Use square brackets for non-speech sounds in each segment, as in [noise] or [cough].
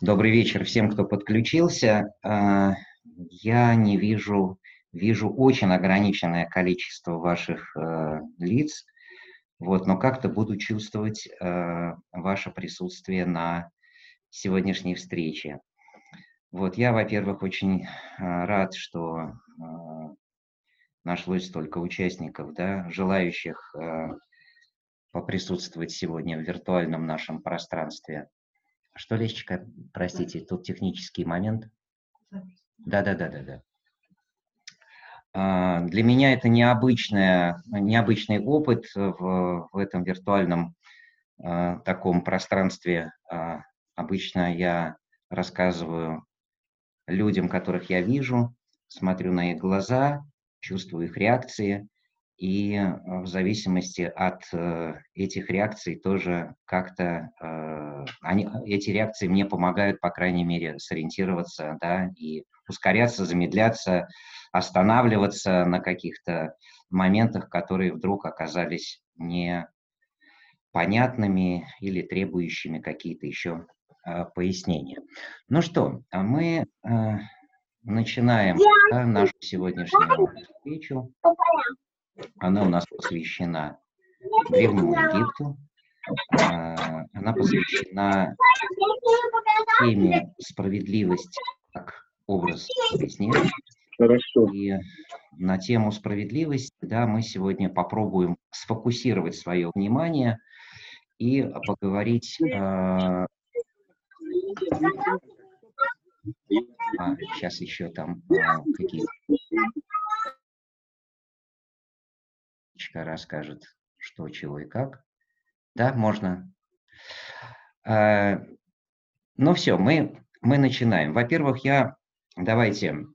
Добрый вечер всем, кто подключился. А, я не вижу, вижу очень ограниченное количество ваших э, лиц, вот, но как-то буду чувствовать э, ваше присутствие на сегодняшней встрече. Вот, я, во-первых, очень э, рад, что нашлось столько участников, да, желающих поприсутствовать сегодня в виртуальном нашем пространстве. Что, Лесечка, простите, тут технический момент? Да-да-да-да-да. А, для меня это необычная, необычный опыт в, в этом виртуальном а, таком пространстве. А, обычно я рассказываю людям, которых я вижу, смотрю на их глаза, чувствую их реакции, и э, в зависимости от э, этих реакций тоже как-то э, они, эти реакции мне помогают, по крайней мере, сориентироваться, да, и ускоряться, замедляться, останавливаться на каких-то моментах, которые вдруг оказались непонятными или требующими какие-то еще пояснения. Ну что, а мы начинаем да, нашу сегодняшнюю встречу. Она у нас посвящена Древнему Египту. А, она посвящена теме справедливости как образ жизни. Хорошо. И на тему справедливости да, мы сегодня попробуем сфокусировать свое внимание и поговорить а, а, сейчас еще там а, какие расскажет, что, чего и как. Да, можно. А, ну все, мы, мы начинаем. Во-первых, я, давайте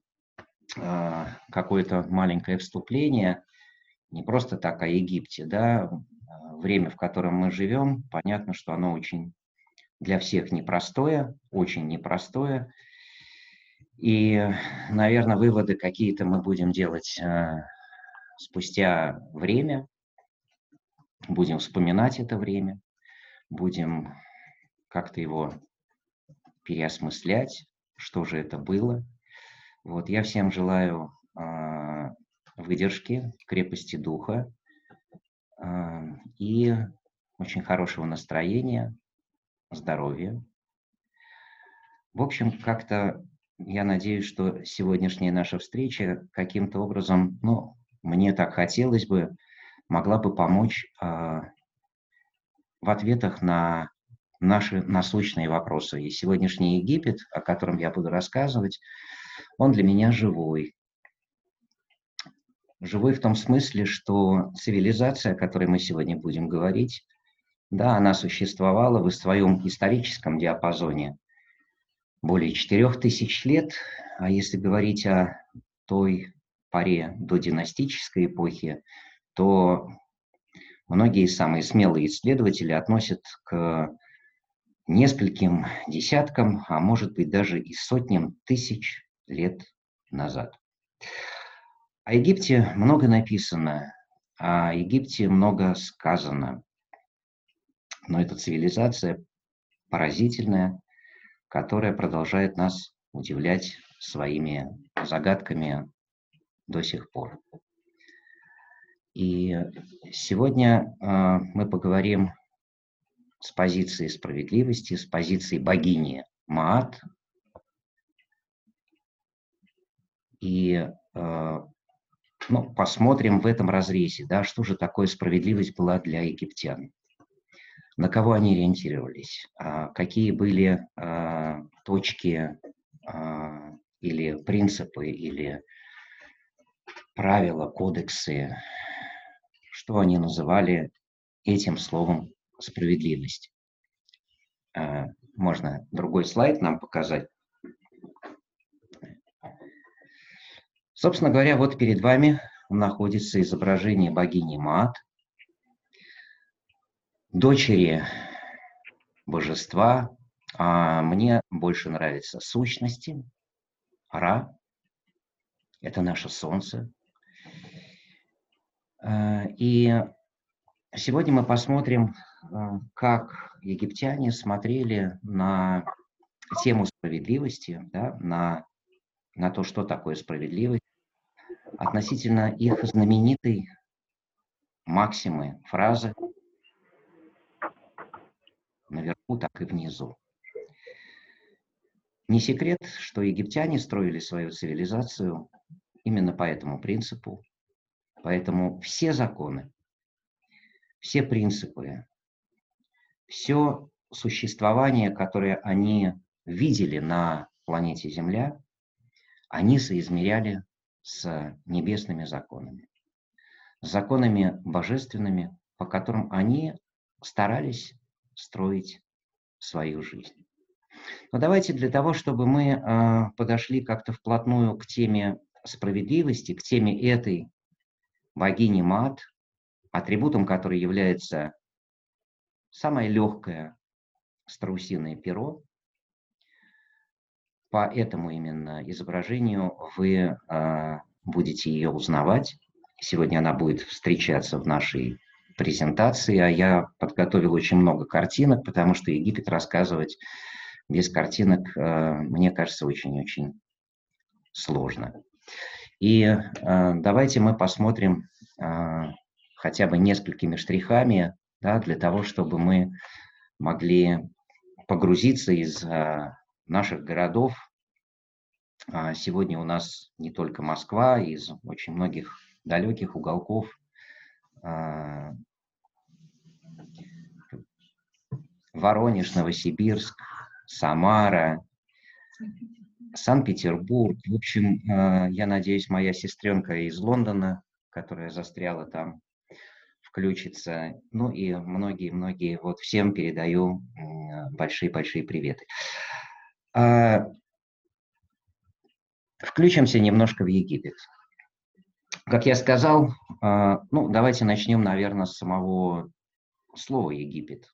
а, какое-то маленькое вступление, не просто так о Египте, да, время, в котором мы живем, понятно, что оно очень для всех непростое, очень непростое. И, наверное, выводы какие-то мы будем делать а, спустя время будем вспоминать это время, будем как-то его переосмыслять, что же это было. Вот я всем желаю э, выдержки, крепости духа э, и очень хорошего настроения, здоровья. В общем, как-то я надеюсь, что сегодняшняя наша встреча каким-то образом, ну, мне так хотелось бы, могла бы помочь а, в ответах на наши насущные вопросы. И сегодняшний Египет, о котором я буду рассказывать, он для меня живой. Живой в том смысле, что цивилизация, о которой мы сегодня будем говорить, да, она существовала в своем историческом диапазоне более четырех тысяч лет, а если говорить о той паре до династической эпохи, то многие самые смелые исследователи относят к нескольким десяткам, а может быть даже и сотням тысяч лет назад. О Египте много написано, о Египте много сказано, но это цивилизация поразительная, которая продолжает нас удивлять своими загадками, до сих пор. И сегодня э, мы поговорим с позиции справедливости, с позиции богини Маат. И э, ну, посмотрим в этом разрезе, да, что же такое справедливость была для египтян. На кого они ориентировались, а какие были а, точки а, или принципы, или правила, кодексы, что они называли этим словом справедливость. А, можно другой слайд нам показать. Собственно говоря, вот перед вами находится изображение богини Мат, дочери божества, а мне больше нравятся сущности, Ра, это наше солнце, и сегодня мы посмотрим, э, как египтяне смотрели на тему справедливости, да, на, на то, что такое справедливость, относительно их знаменитой максимы, фразы наверху, так и внизу. Не секрет, что египтяне строили свою цивилизацию именно по этому принципу. Поэтому все законы, все принципы, все существование, которое они видели на планете Земля, они соизмеряли с небесными законами, законами божественными, по которым они старались строить свою жизнь. Но давайте для того, чтобы мы э, подошли как-то вплотную к теме справедливости, к теме этой богини Мат, атрибутом которой является самое легкое страусиное перо, по этому именно изображению вы э, будете ее узнавать. Сегодня она будет встречаться в нашей презентации, а я подготовил очень много картинок, потому что Египет рассказывать без картинок, э, мне кажется, очень-очень сложно. И э, давайте мы посмотрим э, хотя бы несколькими штрихами, да, для того, чтобы мы могли погрузиться из наших городов. А сегодня у нас не только Москва, из очень многих далеких уголков. Воронеж, Новосибирск, Самара, Санкт-Петербург. В общем, э, я надеюсь, моя сестренка из Лондона, которая застряла там, включится. Ну и многие-многие, вот всем передаю большие-большие приветы. А, включимся немножко в Египет. Как я сказал, а, ну, давайте начнем, наверное, с самого слова Египет.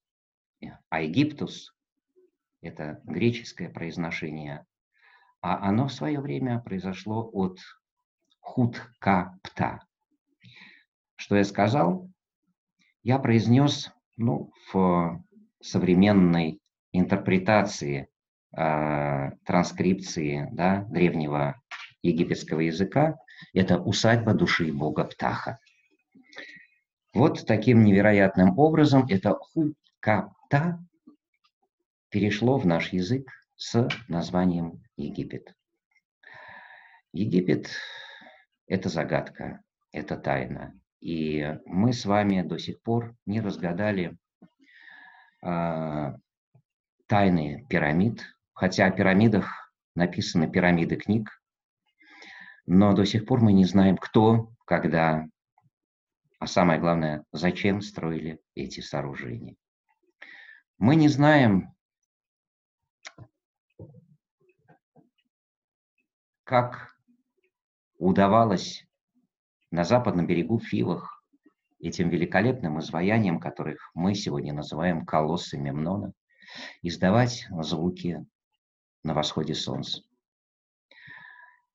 А Египтус – это греческое произношение, а оно в свое время произошло от хут-ка-пта. Что я сказал? Я произнес ну, в современной интерпретации, э, транскрипции да, древнего египетского языка, это усадьба души бога Птаха. Вот таким невероятным образом это ху-ка-пта перешло в наш язык с названием Египет. Египет – это загадка, это тайна. И мы с вами до сих пор не разгадали э, тайны пирамид, хотя о пирамидах написаны пирамиды книг, но до сих пор мы не знаем, кто, когда, а самое главное, зачем строили эти сооружения. Мы не знаем, как удавалось на западном берегу Филах этим великолепным изваяниям, которых мы сегодня называем колоссы Мемнона, издавать звуки на восходе солнца.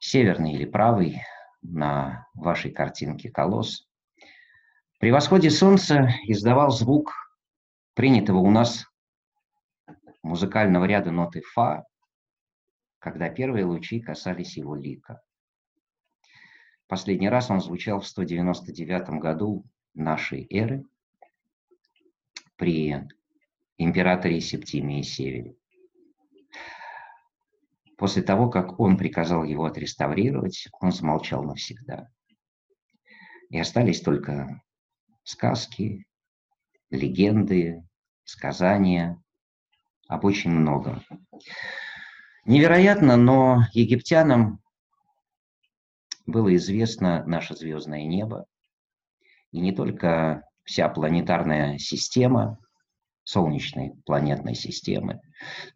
Северный или правый на вашей картинке колосс. При восходе солнца издавал звук принятого у нас музыкального ряда ноты фа когда первые лучи касались его лика. Последний раз он звучал в 199 году нашей эры при императоре Септимии Севере. После того, как он приказал его отреставрировать, он замолчал навсегда. И остались только сказки, легенды, сказания об очень многом. Невероятно, но египтянам было известно наше звездное небо, и не только вся планетарная система, солнечной планетной системы,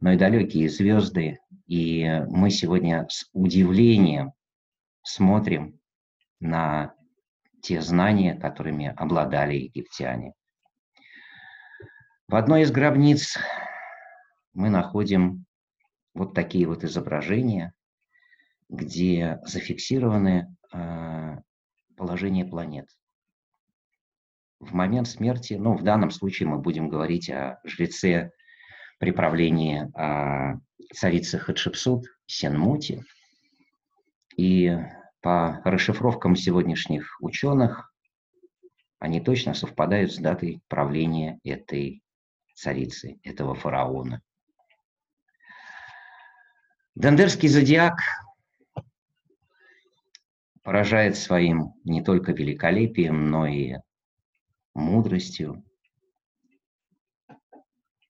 но и далекие звезды. И мы сегодня с удивлением смотрим на те знания, которыми обладали египтяне. В одной из гробниц мы находим вот такие вот изображения, где зафиксированы э, положение планет. В момент смерти, ну, в данном случае мы будем говорить о жреце при правлении э, царицы Хатшепсут, Сенмути. И по расшифровкам сегодняшних ученых, они точно совпадают с датой правления этой царицы, этого фараона. Дендерский зодиак поражает своим не только великолепием, но и мудростью.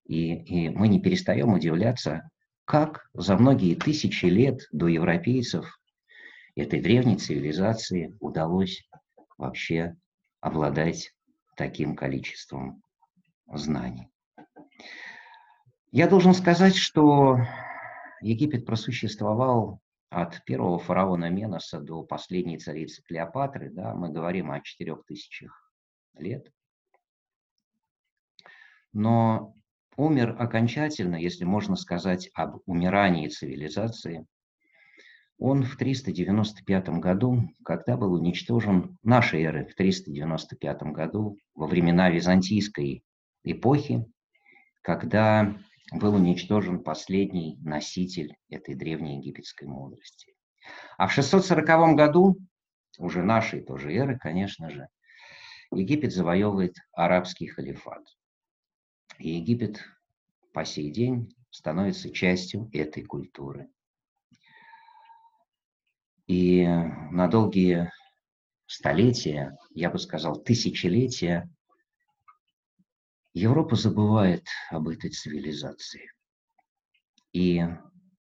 И, и мы не перестаем удивляться, как за многие тысячи лет до европейцев этой древней цивилизации удалось вообще обладать таким количеством знаний. Я должен сказать, что Египет просуществовал от первого фараона Меноса до последней царицы Клеопатры, да, мы говорим о четырех тысячах лет. Но умер окончательно, если можно сказать об умирании цивилизации, он в 395 году, когда был уничтожен нашей эры, в 395 году, во времена византийской эпохи, когда был уничтожен последний носитель этой древней египетской мудрости. А в 640 году, уже нашей тоже эры, конечно же, Египет завоевывает арабский халифат. И Египет по сей день становится частью этой культуры. И на долгие столетия, я бы сказал, тысячелетия, Европа забывает об этой цивилизации. И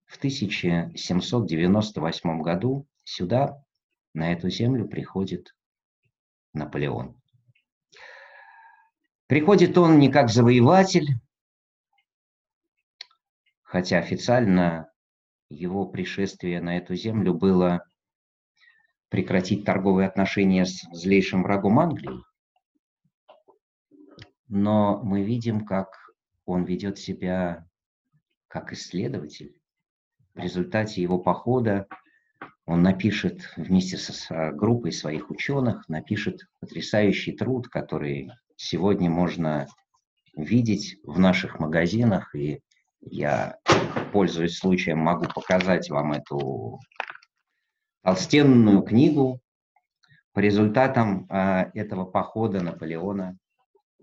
в 1798 году сюда, на эту землю, приходит Наполеон. Приходит он не как завоеватель, хотя официально его пришествие на эту землю было прекратить торговые отношения с злейшим врагом Англии, но мы видим, как он ведет себя как исследователь. В результате его похода он напишет вместе со группой своих ученых, напишет потрясающий труд, который сегодня можно видеть в наших магазинах. И я, пользуясь случаем, могу показать вам эту толстенную книгу по результатам э, этого похода Наполеона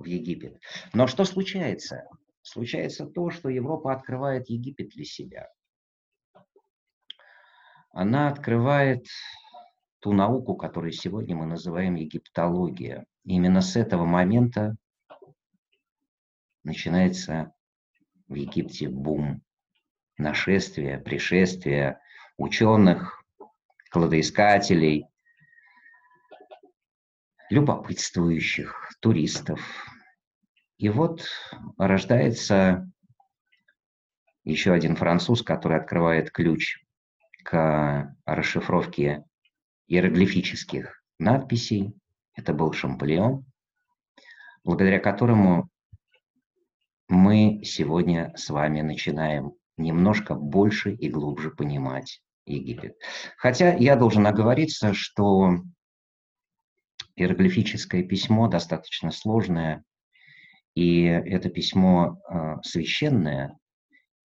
в Египет. Но что случается? Случается то, что Европа открывает Египет для себя. Она открывает ту науку, которую сегодня мы называем египтология. И именно с этого момента начинается в Египте бум, нашествия, пришествия ученых, кладоискателей, любопытствующих, туристов. И вот рождается еще один француз, который открывает ключ к расшифровке иероглифических надписей. Это был Шампольон, благодаря которому мы сегодня с вами начинаем немножко больше и глубже понимать Египет. Хотя я должен оговориться, что иероглифическое письмо достаточно сложное, и это письмо э, священное,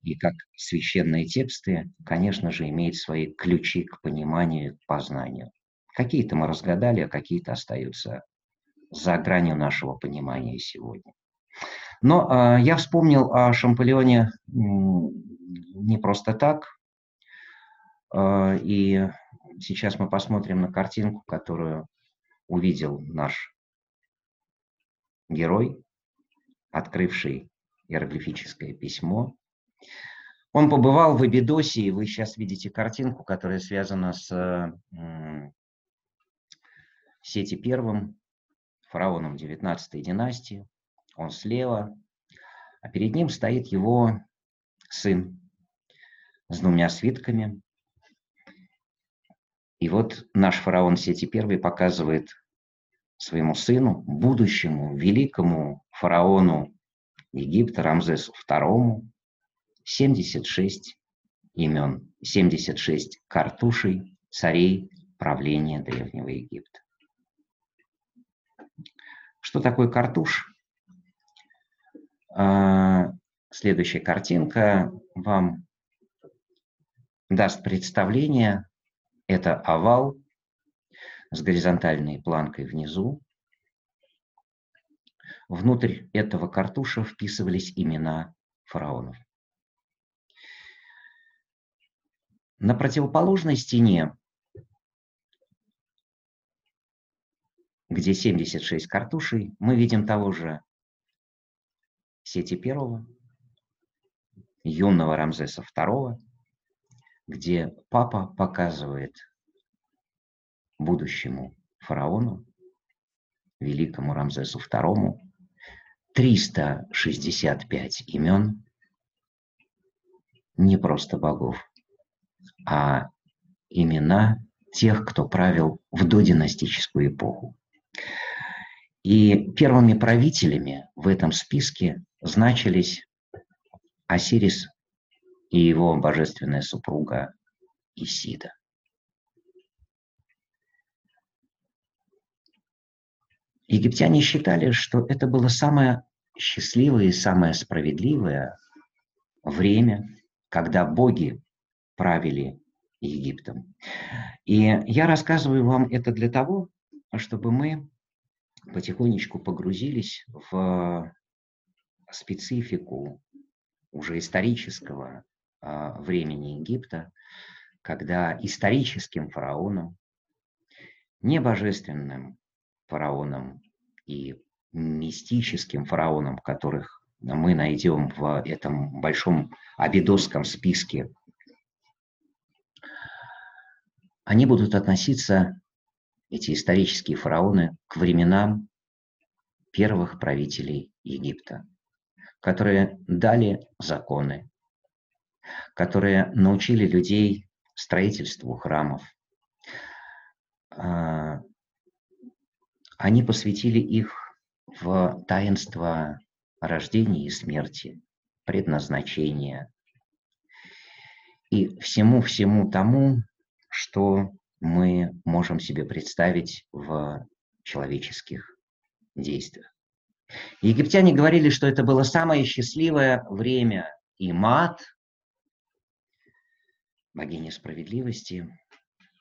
и как священные тексты, конечно же, имеет свои ключи к пониманию, к познанию. Какие-то мы разгадали, а какие-то остаются за гранью нашего понимания сегодня. Но э, я вспомнил о Шампольоне не просто так, э, и сейчас мы посмотрим на картинку, которую увидел наш герой, открывший иероглифическое письмо. Он побывал в Эбидосе, и вы сейчас видите картинку, которая связана с Сети первым, фараоном 19 династии. Он слева, а перед ним стоит его сын с двумя свитками. И вот наш фараон Сети I показывает своему сыну, будущему великому фараону Египта Рамзесу II 76 имен, 76 картушей царей правления Древнего Египта. Что такое картуш? А, следующая картинка вам даст представление. Это овал с горизонтальной планкой внизу. Внутрь этого картуша вписывались имена фараонов. На противоположной стене, где 76 картушей, мы видим того же Сети первого, юного Рамзеса II, где папа показывает будущему фараону, великому Рамзесу II, 365 имен не просто богов, а имена тех, кто правил в додинастическую эпоху. И первыми правителями в этом списке значились Осирис и его божественная супруга Исида. Египтяне считали, что это было самое счастливое и самое справедливое время, когда боги правили Египтом. И я рассказываю вам это для того, чтобы мы потихонечку погрузились в специфику уже исторического а, времени Египта, когда историческим фараоном, не божественным фараоном и мистическим фараоном, которых мы найдем в этом большом абидосском списке, они будут относиться, эти исторические фараоны, к временам первых правителей Египта, которые дали законы, которые научили людей строительству храмов, а, они посвятили их в таинство рождения и смерти, предназначения и всему-всему тому, что мы можем себе представить в человеческих действиях. Египтяне говорили, что это было самое счастливое время, и мат, богиня справедливости,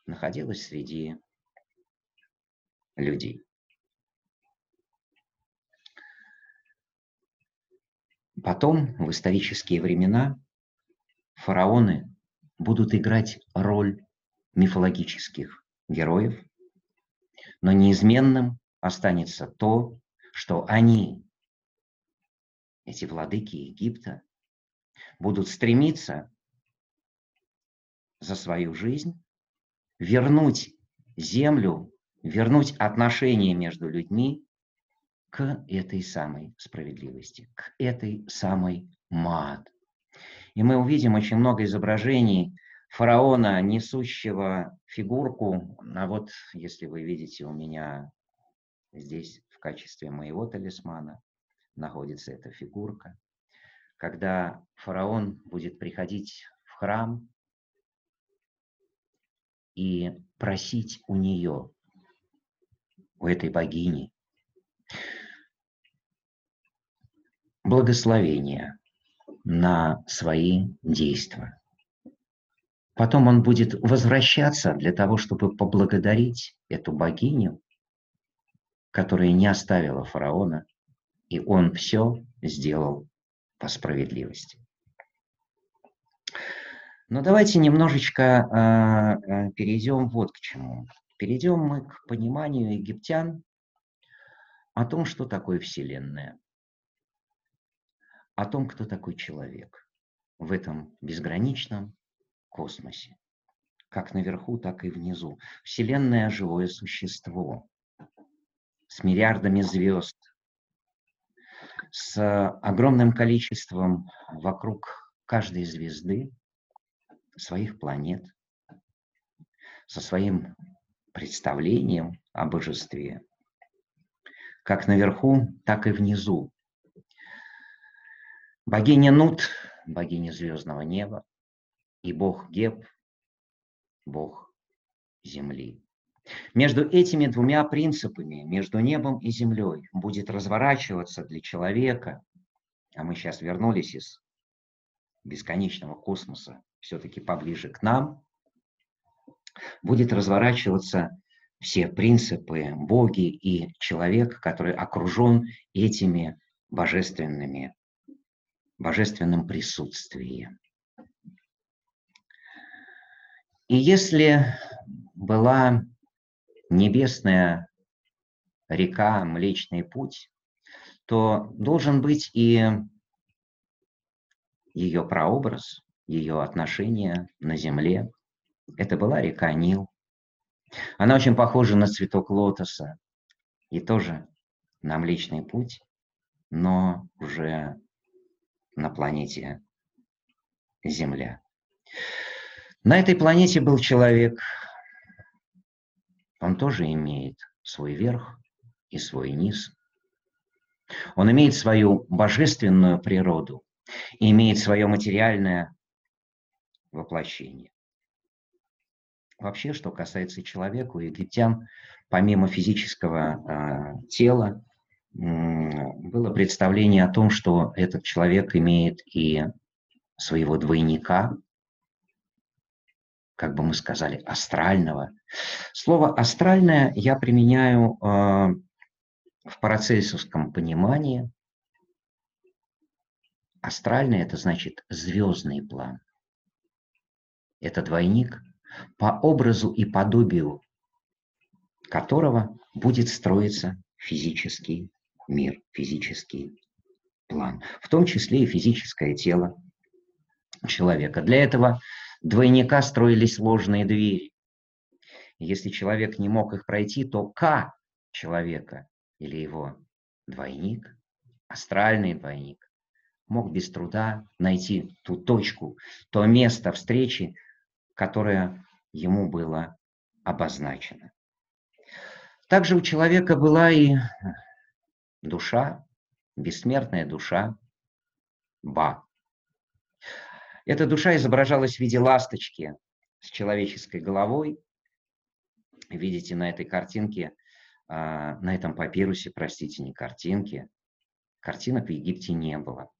находилась среди людей. Потом, в исторические времена, фараоны будут играть роль мифологических героев, но неизменным останется то, что они, эти владыки Египта, будут стремиться за свою жизнь вернуть землю, вернуть отношения между людьми к этой самой справедливости, к этой самой мад. И мы увидим очень много изображений фараона, несущего фигурку. А вот, если вы видите, у меня здесь в качестве моего талисмана находится эта фигурка. Когда фараон будет приходить в храм и просить у нее, у этой богини, благословения на свои действия. Потом он будет возвращаться для того, чтобы поблагодарить эту богиню, которая не оставила фараона, и он все сделал по справедливости. Но давайте немножечко э, перейдем вот к чему. Перейдем мы к пониманию египтян о том, что такое Вселенная о том, кто такой человек в этом безграничном космосе. Как наверху, так и внизу. Вселенная – живое существо с миллиардами звезд, с огромным количеством вокруг каждой звезды своих планет, со своим представлением о божестве. Как наверху, так и внизу Богиня Нут, богиня звездного неба, и бог Геб, бог земли. Между этими двумя принципами, между небом и землей, будет разворачиваться для человека, а мы сейчас вернулись из бесконечного космоса все-таки поближе к нам, будет разворачиваться все принципы, боги и человек, который окружен этими божественными, божественным присутствием. И если была небесная река, Млечный Путь, то должен быть и ее прообраз, ее отношение на земле. Это была река Нил. Она очень похожа на цветок лотоса и тоже на Млечный Путь, но уже на планете Земля. На этой планете был человек. Он тоже имеет свой верх и свой низ. Он имеет свою божественную природу и имеет свое материальное воплощение. Вообще, что касается человека, у египтян, помимо физического э, тела, было представление о том, что этот человек имеет и своего двойника, как бы мы сказали, астрального. Слово «астральное» я применяю э, в парацельсовском понимании. Астральный – это значит звездный план. Это двойник, по образу и подобию которого будет строиться физический мир, физический план, в том числе и физическое тело человека. Для этого двойника строились ложные двери. Если человек не мог их пройти, то К человека или его двойник, астральный двойник, мог без труда найти ту точку, то место встречи, которое ему было обозначено. Также у человека была и душа, бессмертная душа, Ба. Эта душа изображалась в виде ласточки с человеческой головой. Видите на этой картинке, а, на этом папирусе, простите, не картинки. Картинок в Египте не было.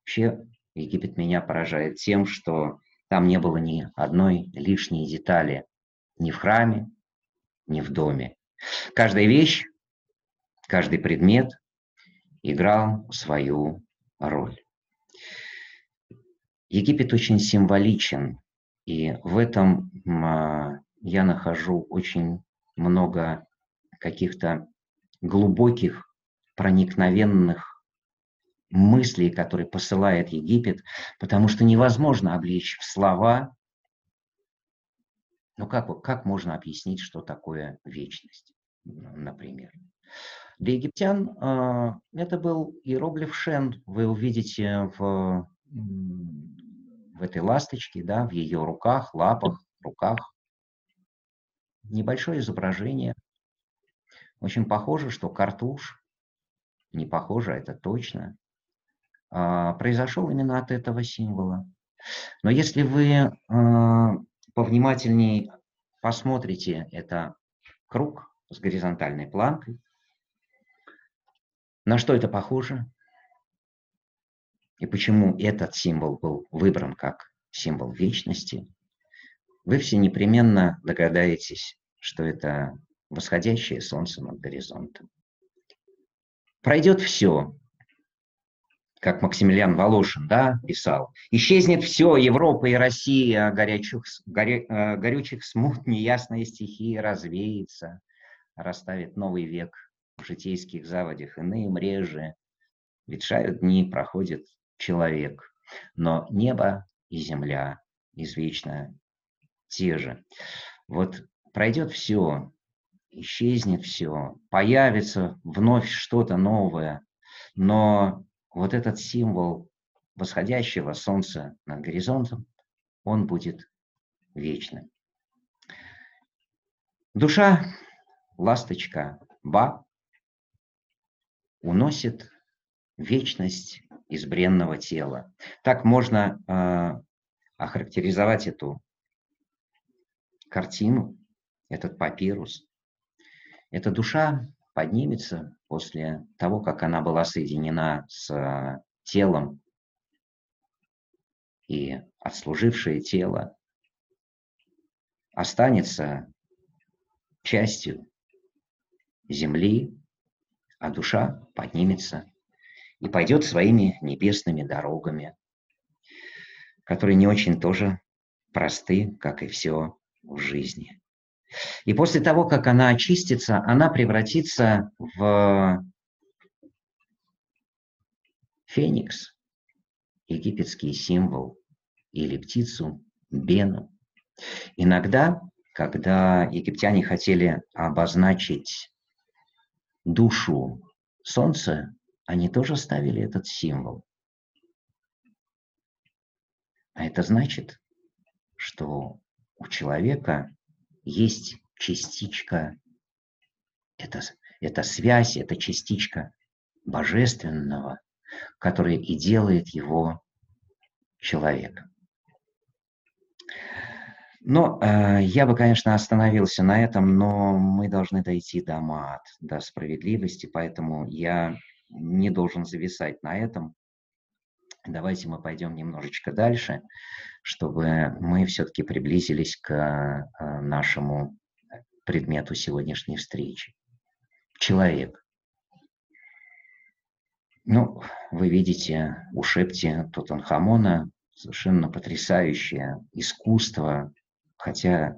Вообще Египет меня поражает тем, что там не было ни одной лишней детали ни в храме, ни в доме. Каждая вещь, каждый предмет играл свою роль. Египет очень символичен, и в этом а, я нахожу очень много каких-то глубоких, проникновенных мыслей, которые посылает Египет, потому что невозможно облечь в слова, ну как, как можно объяснить, что такое вечность, например. Для египтян э, это был иероглиф Шен, вы увидите в в этой ласточке, да, в ее руках, лапах, руках. Небольшое изображение. Очень похоже, что картуш, не похоже, а это точно, а, произошел именно от этого символа. Но если вы а, повнимательней посмотрите, это круг с горизонтальной планкой. На что это похоже? и почему этот символ был выбран как символ вечности, вы все непременно догадаетесь, что это восходящее солнце над горизонтом. Пройдет все, как Максимилиан Волошин да, писал. Исчезнет все, Европа и Россия, горячих, горе, э, горючих смут, неясные стихии развеется, расставит новый век житейских заводях, иные мрежи. Ветшают дни, проходит человек. Но небо и земля извечно те же. Вот пройдет все, исчезнет все, появится вновь что-то новое, но вот этот символ восходящего солнца над горизонтом, он будет вечным. Душа, ласточка, ба, уносит вечность из бренного тела. Так можно э, охарактеризовать эту картину, этот папирус. Эта душа поднимется после того, как она была соединена с телом и отслужившее тело останется частью земли, а душа поднимется и пойдет своими небесными дорогами, которые не очень тоже просты, как и все в жизни. И после того, как она очистится, она превратится в феникс, египетский символ, или птицу Бену. Иногда, когда египтяне хотели обозначить душу солнца, они тоже ставили этот символ. А это значит, что у человека есть частичка, это, это связь, это частичка божественного, которая и делает его человеком. Но э, я бы, конечно, остановился на этом, но мы должны дойти до мат, до справедливости, поэтому я не должен зависать на этом. Давайте мы пойдем немножечко дальше, чтобы мы все-таки приблизились к э, нашему предмету сегодняшней встречи. Человек. Ну, вы видите у шепте Тутанхамона совершенно потрясающее искусство, хотя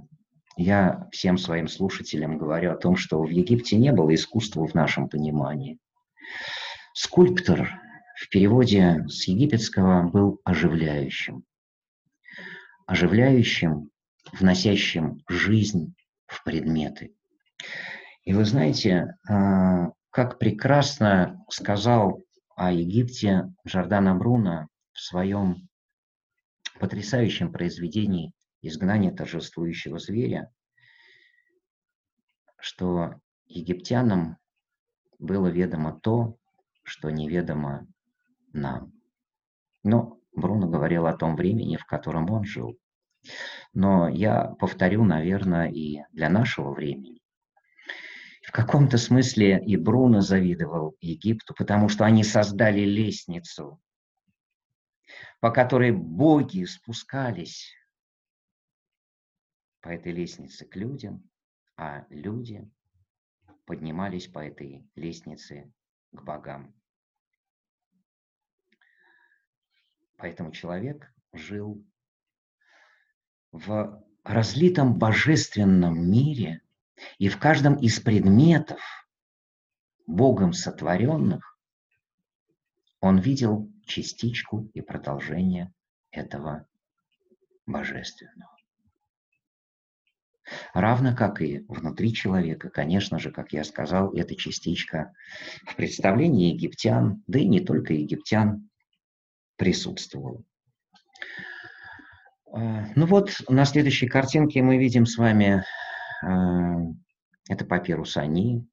я всем своим слушателям говорю о том, что в Египте не было искусства в нашем понимании. Скульптор в переводе с египетского был оживляющим. Оживляющим, вносящим жизнь в предметы. И вы знаете, а, как прекрасно сказал о Египте Жордана Бруно в своем потрясающем произведении «Изгнание торжествующего зверя», что египтянам было ведомо то, что неведомо нам. Но Бруно говорил о том времени, в котором он жил. Но я повторю, наверное, и для нашего времени. В каком-то смысле и Бруно завидовал Египту, потому что они создали лестницу, по которой боги спускались по этой лестнице к людям, а люди поднимались по этой лестнице к богам. Поэтому человек жил в разлитом божественном мире, и в каждом из предметов, Богом сотворенных, он видел частичку и продолжение этого божественного. Равно как и внутри человека, конечно же, как я сказал, эта частичка в представлении египтян, да и не только египтян, присутствовала. А, ну вот, на следующей картинке мы видим с вами, а, это папирус Ани.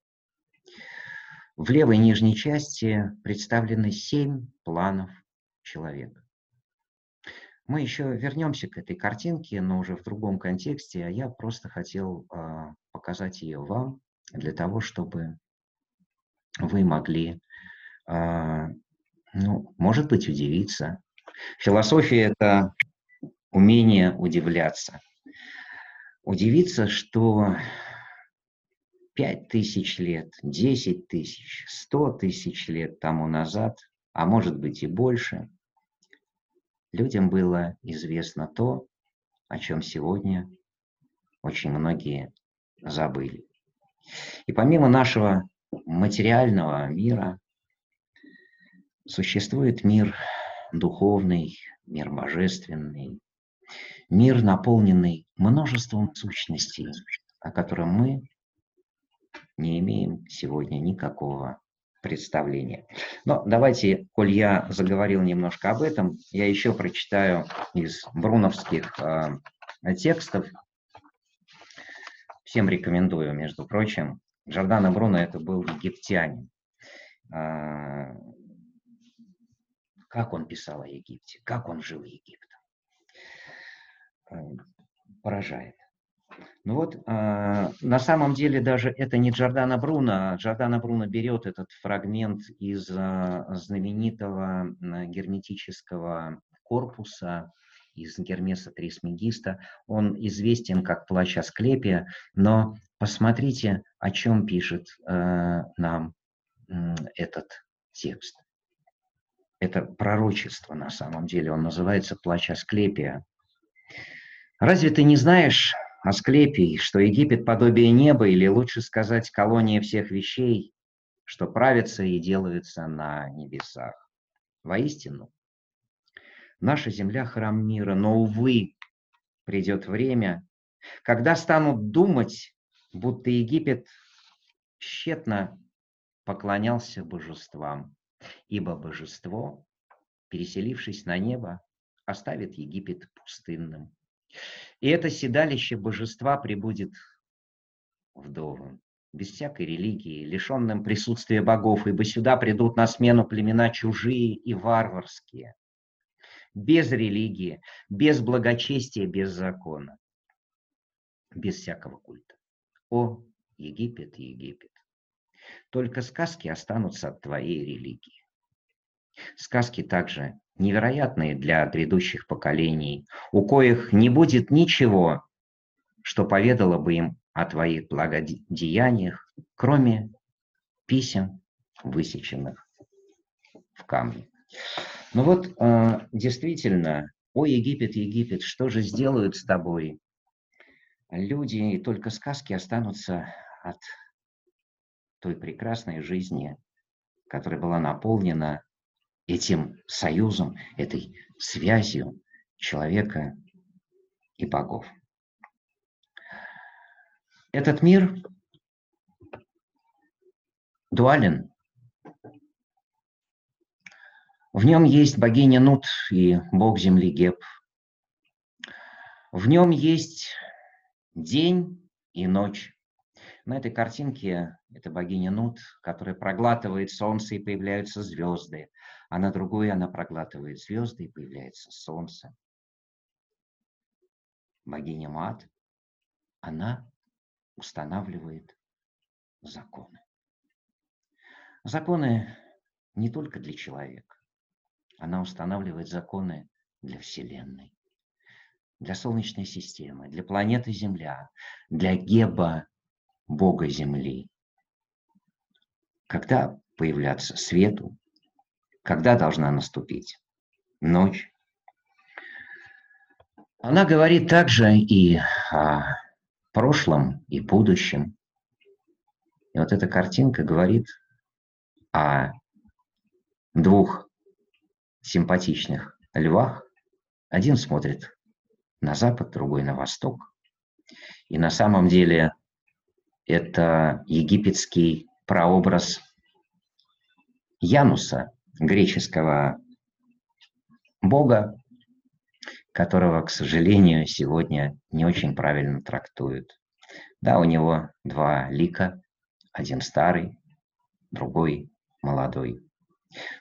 В левой нижней части представлены семь планов человека. Мы еще вернемся к этой картинке, но уже в другом контексте, а я просто хотел э, показать ее вам для того, чтобы вы могли, э, ну, может быть, удивиться. Философия – это умение удивляться. Удивиться, что пять тысяч лет, десять тысяч, сто тысяч лет тому назад, а может быть и больше – людям было известно то, о чем сегодня очень многие забыли. И помимо нашего материального мира, существует мир духовный, мир божественный, мир, наполненный множеством сущностей, о котором мы не имеем сегодня никакого представление. Но давайте, коль я заговорил немножко об этом, я еще прочитаю из бруновских э, текстов. Всем рекомендую, между прочим. Джордано Бруно это был египтянин. Э, как он писал о Египте, как он жил Египтом. Э, поражает. Ну вот, э, на самом деле даже это не Джордана Бруно. Джордана Бруно берет этот фрагмент из э, знаменитого э, герметического корпуса из Гермеса Трисмегиста. Он известен как плач Асклепия, но посмотрите, о чем пишет э, нам э, этот текст. Это пророчество на самом деле, он называется плач Асклепия. Разве ты не знаешь, Асклепий, что Египет подобие неба, или лучше сказать, колония всех вещей, что правится и делается на небесах? Воистину, наша земля – храм мира, но, увы, придет время, когда станут думать, будто Египет тщетно поклонялся божествам, ибо божество, переселившись на небо, оставит Египет пустынным. И это седалище божества прибудет вдовым, без всякой религии, лишенным присутствия богов, ибо сюда придут на смену племена чужие и варварские, без религии, без благочестия, без закона, без всякого культа. О, Египет, Египет! Только сказки останутся от твоей религии. Сказки также невероятные для грядущих поколений, у коих не будет ничего, что поведало бы им о твоих благодеяниях, кроме писем, высеченных в камне. Ну вот, э, действительно, о Египет, Египет, что же сделают с тобой? Люди и только сказки останутся от той прекрасной жизни, которая была наполнена этим союзом, этой связью человека и богов. Этот мир дуален. В нем есть богиня Нут и бог земли Геб. В нем есть день и ночь. На этой картинке это богиня Нут, которая проглатывает солнце и появляются звезды, а на другой она проглатывает звезды и появляется солнце. Богиня Мат, она устанавливает законы. Законы не только для человека, она устанавливает законы для Вселенной, для Солнечной системы, для планеты Земля, для Геба Бога Земли. Когда появляться свету, когда должна наступить ночь. Она говорит также и о прошлом, и будущем. И вот эта картинка говорит о двух симпатичных львах. Один смотрит на запад, другой на восток. И на самом деле это египетский прообраз Януса, греческого бога, которого, к сожалению, сегодня не очень правильно трактуют. Да, у него два лика, один старый, другой молодой.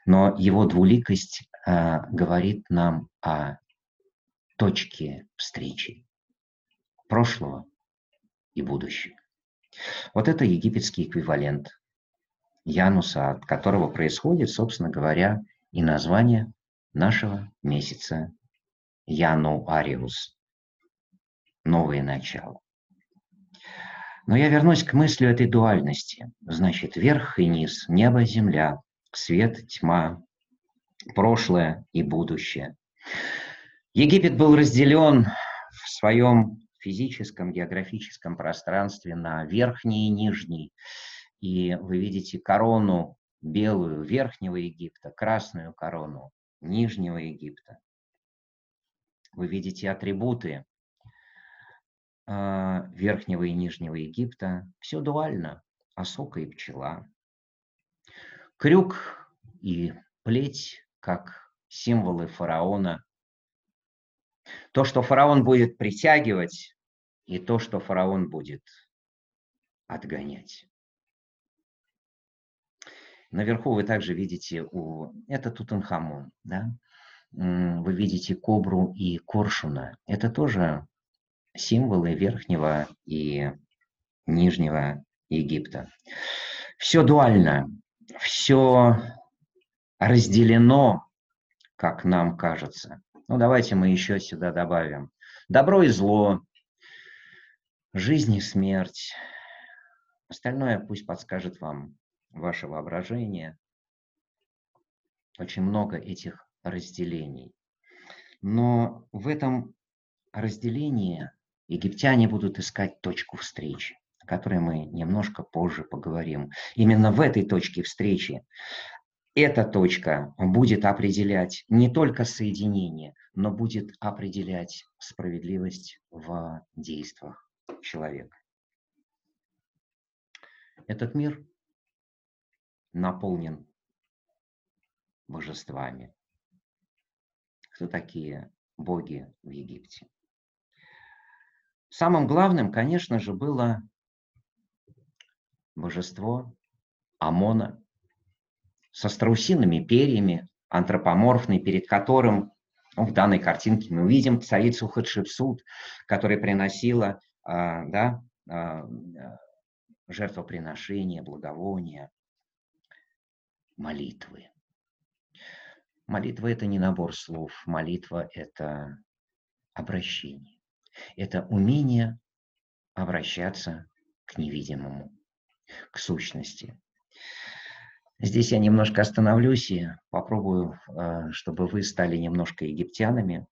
Но его двуликость а, говорит нам о точке встречи прошлого и будущего. Вот это египетский эквивалент Януса, от которого происходит, собственно говоря, и название нашего месяца Яну Ариус. Новое начало. Но я вернусь к мысли этой дуальности. Значит, верх и низ, небо, земля, свет, тьма, прошлое и будущее. Египет был разделен в своем физическом, географическом пространстве на верхний и нижний. И вы видите корону белую Верхнего Египта, красную корону Нижнего Египта. Вы видите атрибуты э, Верхнего и Нижнего Египта. Все дуально. Осока и пчела. Крюк и плеть, как символы фараона. То, что фараон будет притягивать, и то, что фараон будет отгонять. Наверху вы также видите, у... это Тутанхамон, да? вы видите кобру и коршуна. Это тоже символы Верхнего и Нижнего Египта. Все дуально, все разделено, как нам кажется. Ну, давайте мы еще сюда добавим. Добро и зло, жизнь и смерть. Остальное пусть подскажет вам ваше воображение. Очень много этих разделений. Но в этом разделении египтяне будут искать точку встречи, о которой мы немножко позже поговорим. Именно в этой точке встречи эта точка будет определять не только соединение, но будет определять справедливость в действиях человека. Этот мир наполнен божествами. Кто такие боги в Египте? Самым главным, конечно же, было божество Амона со страусиными перьями, антропоморфный, перед которым ну, в данной картинке мы видим царицу Хатшепсут, которая приносила а, да, а, жертвоприношения, благовония, молитвы. Молитва – это не набор слов, молитва – это обращение. Это умение обращаться к невидимому, к сущности. Здесь я немножко остановлюсь и попробую, э, чтобы вы стали немножко египтянами.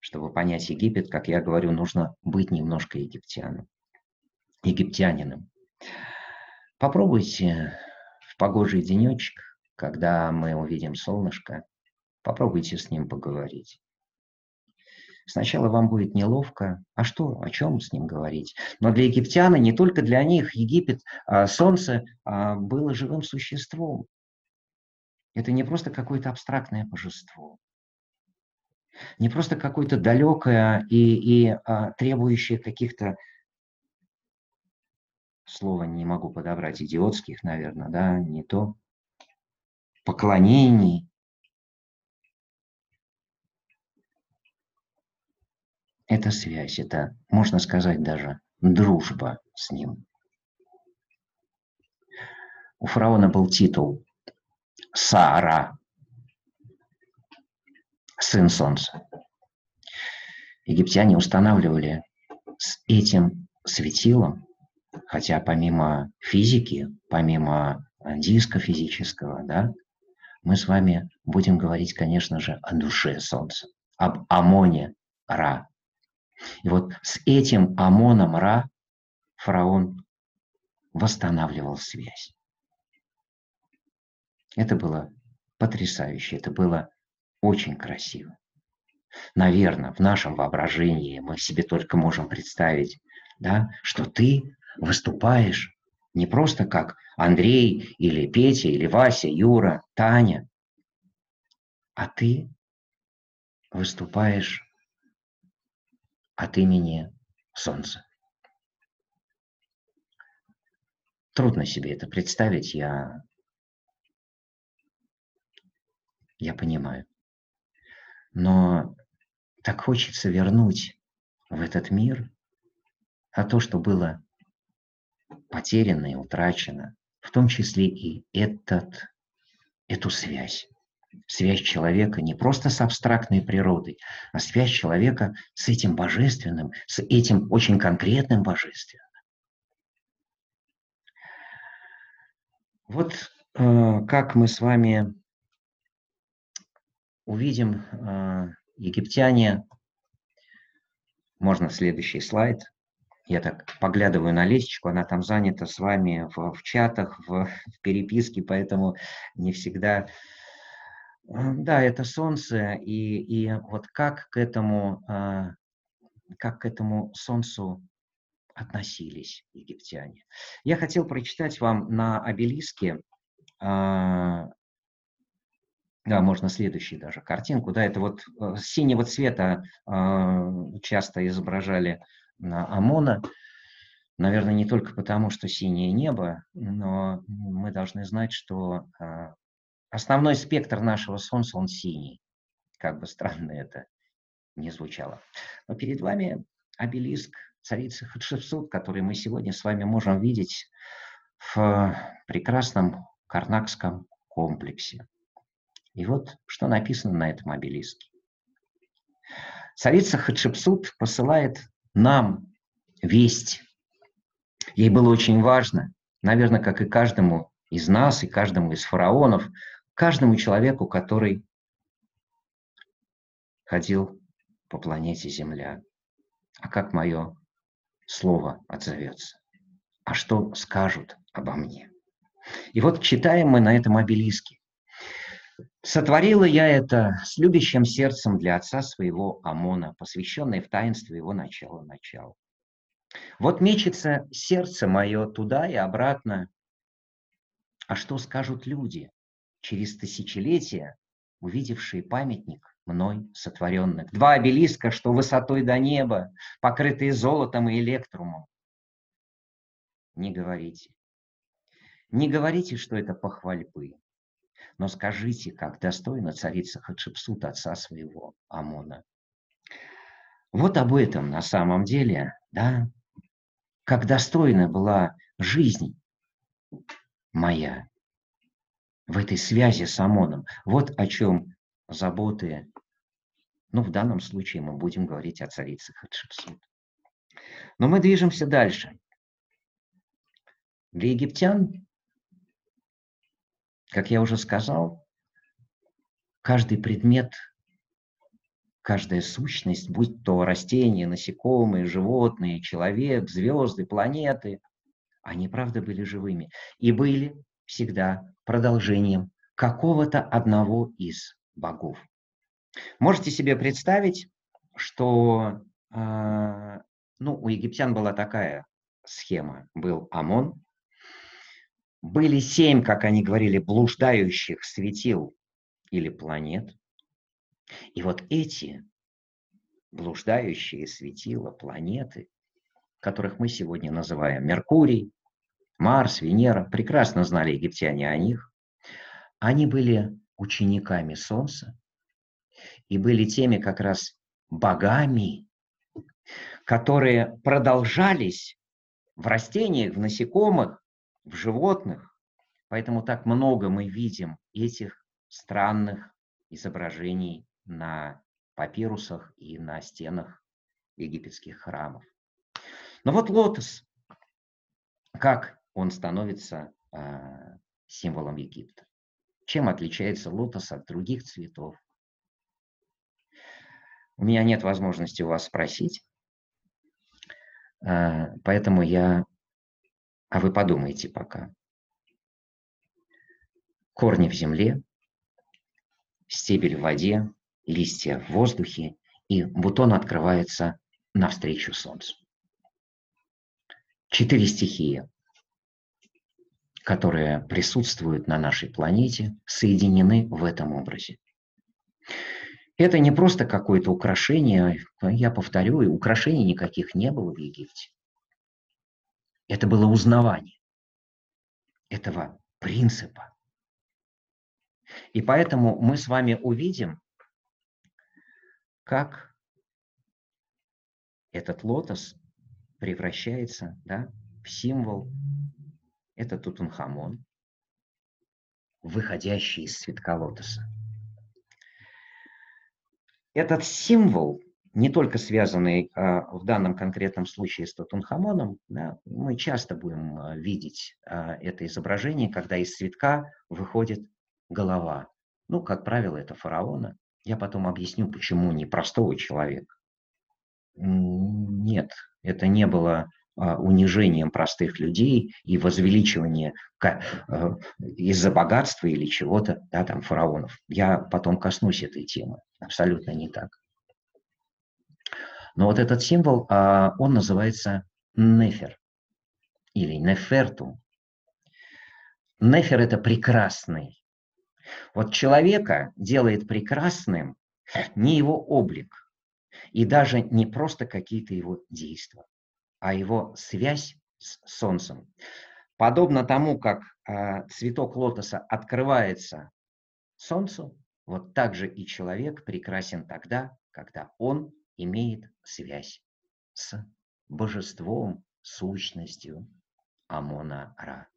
Чтобы понять Египет, как я говорю, нужно быть немножко египтяном, египтянином. Попробуйте в погожий денечек, когда мы увидим солнышко, попробуйте с ним поговорить. Сначала вам будет неловко, а что, о чем с ним говорить? Но для египтян, не только для них, Египет, а, солнце а, было живым существом. Это не просто какое-то абстрактное божество, не просто какое-то далекое и, и а, требующее каких-то слова не могу подобрать, идиотских, наверное, да, не то, поклонений, это связь, это, можно сказать, даже дружба с ним. У фараона был титул Саара, сын солнца. Египтяне устанавливали с этим светилом, хотя помимо физики, помимо диска физического, да, мы с вами будем говорить, конечно же, о душе солнца, об Амоне Ра, и вот с этим Амоном Ра фараон восстанавливал связь. Это было потрясающе, это было очень красиво. Наверное, в нашем воображении мы себе только можем представить, да, что ты выступаешь не просто как Андрей или Петя или Вася, Юра, Таня, а ты выступаешь от имени Солнца. Трудно себе это представить, я, я понимаю. Но так хочется вернуть в этот мир а то, что было потеряно и утрачено, в том числе и этот, эту связь связь человека не просто с абстрактной природой, а связь человека с этим божественным, с этим очень конкретным божественным. Вот э, как мы с вами увидим, э, египтяне, можно следующий слайд, я так поглядываю на Лесечку, она там занята с вами в, в чатах, в, в переписке, поэтому не всегда да, это солнце, и, и вот как к этому, а, как к этому солнцу относились египтяне. Я хотел прочитать вам на обелиске, а, да, можно следующую даже картинку, да, это вот э, синего цвета а, часто изображали на ОМОНа, наверное, не только потому, что синее небо, но мы должны знать, что Основной спектр нашего Солнца, он синий. Как бы странно это не звучало. Но перед вами обелиск царицы Хатшепсут, который мы сегодня с вами можем видеть в прекрасном Карнакском комплексе. И вот что написано на этом обелиске. Царица Хатшепсут посылает нам весть. Ей было очень важно, наверное, как и каждому из нас, и каждому из фараонов, каждому человеку, который ходил по планете Земля. А как мое слово отзовется? А что скажут обо мне? И вот читаем мы на этом обелиске. Сотворила я это с любящим сердцем для отца своего Амона, посвященной в таинство его начала-начала. Вот мечется сердце мое туда и обратно. А что скажут люди через тысячелетия, увидевшие памятник мной сотворенных? Два обелиска, что высотой до неба, покрытые золотом и электрумом. Не говорите. Не говорите, что это похвальбы. Но скажите, как достойна царица Хатшепсут, отца своего Амона. Вот об этом на самом деле, да, как достойна была жизнь моя в этой связи с Амоном. Вот о чем заботы, ну, в данном случае мы будем говорить о царице Хатшепсут. Но мы движемся дальше. Для египтян как я уже сказал, каждый предмет, каждая сущность, будь то растения, насекомые, животные, человек, звезды, планеты, они, правда, были живыми и были всегда продолжением какого-то одного из богов. Можете себе представить, что э, ну, у египтян была такая схема. Был Амон, были семь, как они говорили, блуждающих светил или планет. И вот эти блуждающие светила, планеты, которых мы сегодня называем Меркурий, Марс, Венера, прекрасно знали египтяне о них. Они были учениками Солнца и были теми как раз богами, которые продолжались в растениях, в насекомых, в животных. Поэтому так много мы видим этих странных изображений на папирусах и на стенах египетских храмов. Но вот лотос, как он становится э, символом Египта? Чем отличается лотос от других цветов? У меня нет возможности у вас спросить, э, поэтому я а вы подумайте пока. Корни в земле, стебель в воде, листья в воздухе, и бутон открывается навстречу солнцу. Четыре стихии, которые присутствуют на нашей планете, соединены в этом образе. Это не просто какое-то украшение, я повторю, украшений никаких не было в Египте. Это было узнавание этого принципа. И поэтому мы с вами увидим, как этот лотос превращается да, в символ. Это Тутанхамон, выходящий из цветка лотоса. Этот символ не только связанный а, в данном конкретном случае с Тутанхамоном, да, мы часто будем а, видеть а, это изображение, когда из цветка выходит голова. Ну, как правило, это фараона. Я потом объясню, почему не простого человека. Нет, это не было унижением простых людей и возвеличивание из-за богатства или чего-то, да, там, фараонов. Я потом коснусь этой темы. Абсолютно не так. Но вот этот символ, а, он называется нефер или нефертум. Нефер – это прекрасный. Вот человека делает прекрасным не его облик, и даже не просто какие-то его действия, а его связь с Солнцем. Подобно тому, как э, цветок лотоса открывается Солнцу, вот так же и человек прекрасен тогда, когда он имеет связь с божеством, сущностью Амона-Ра,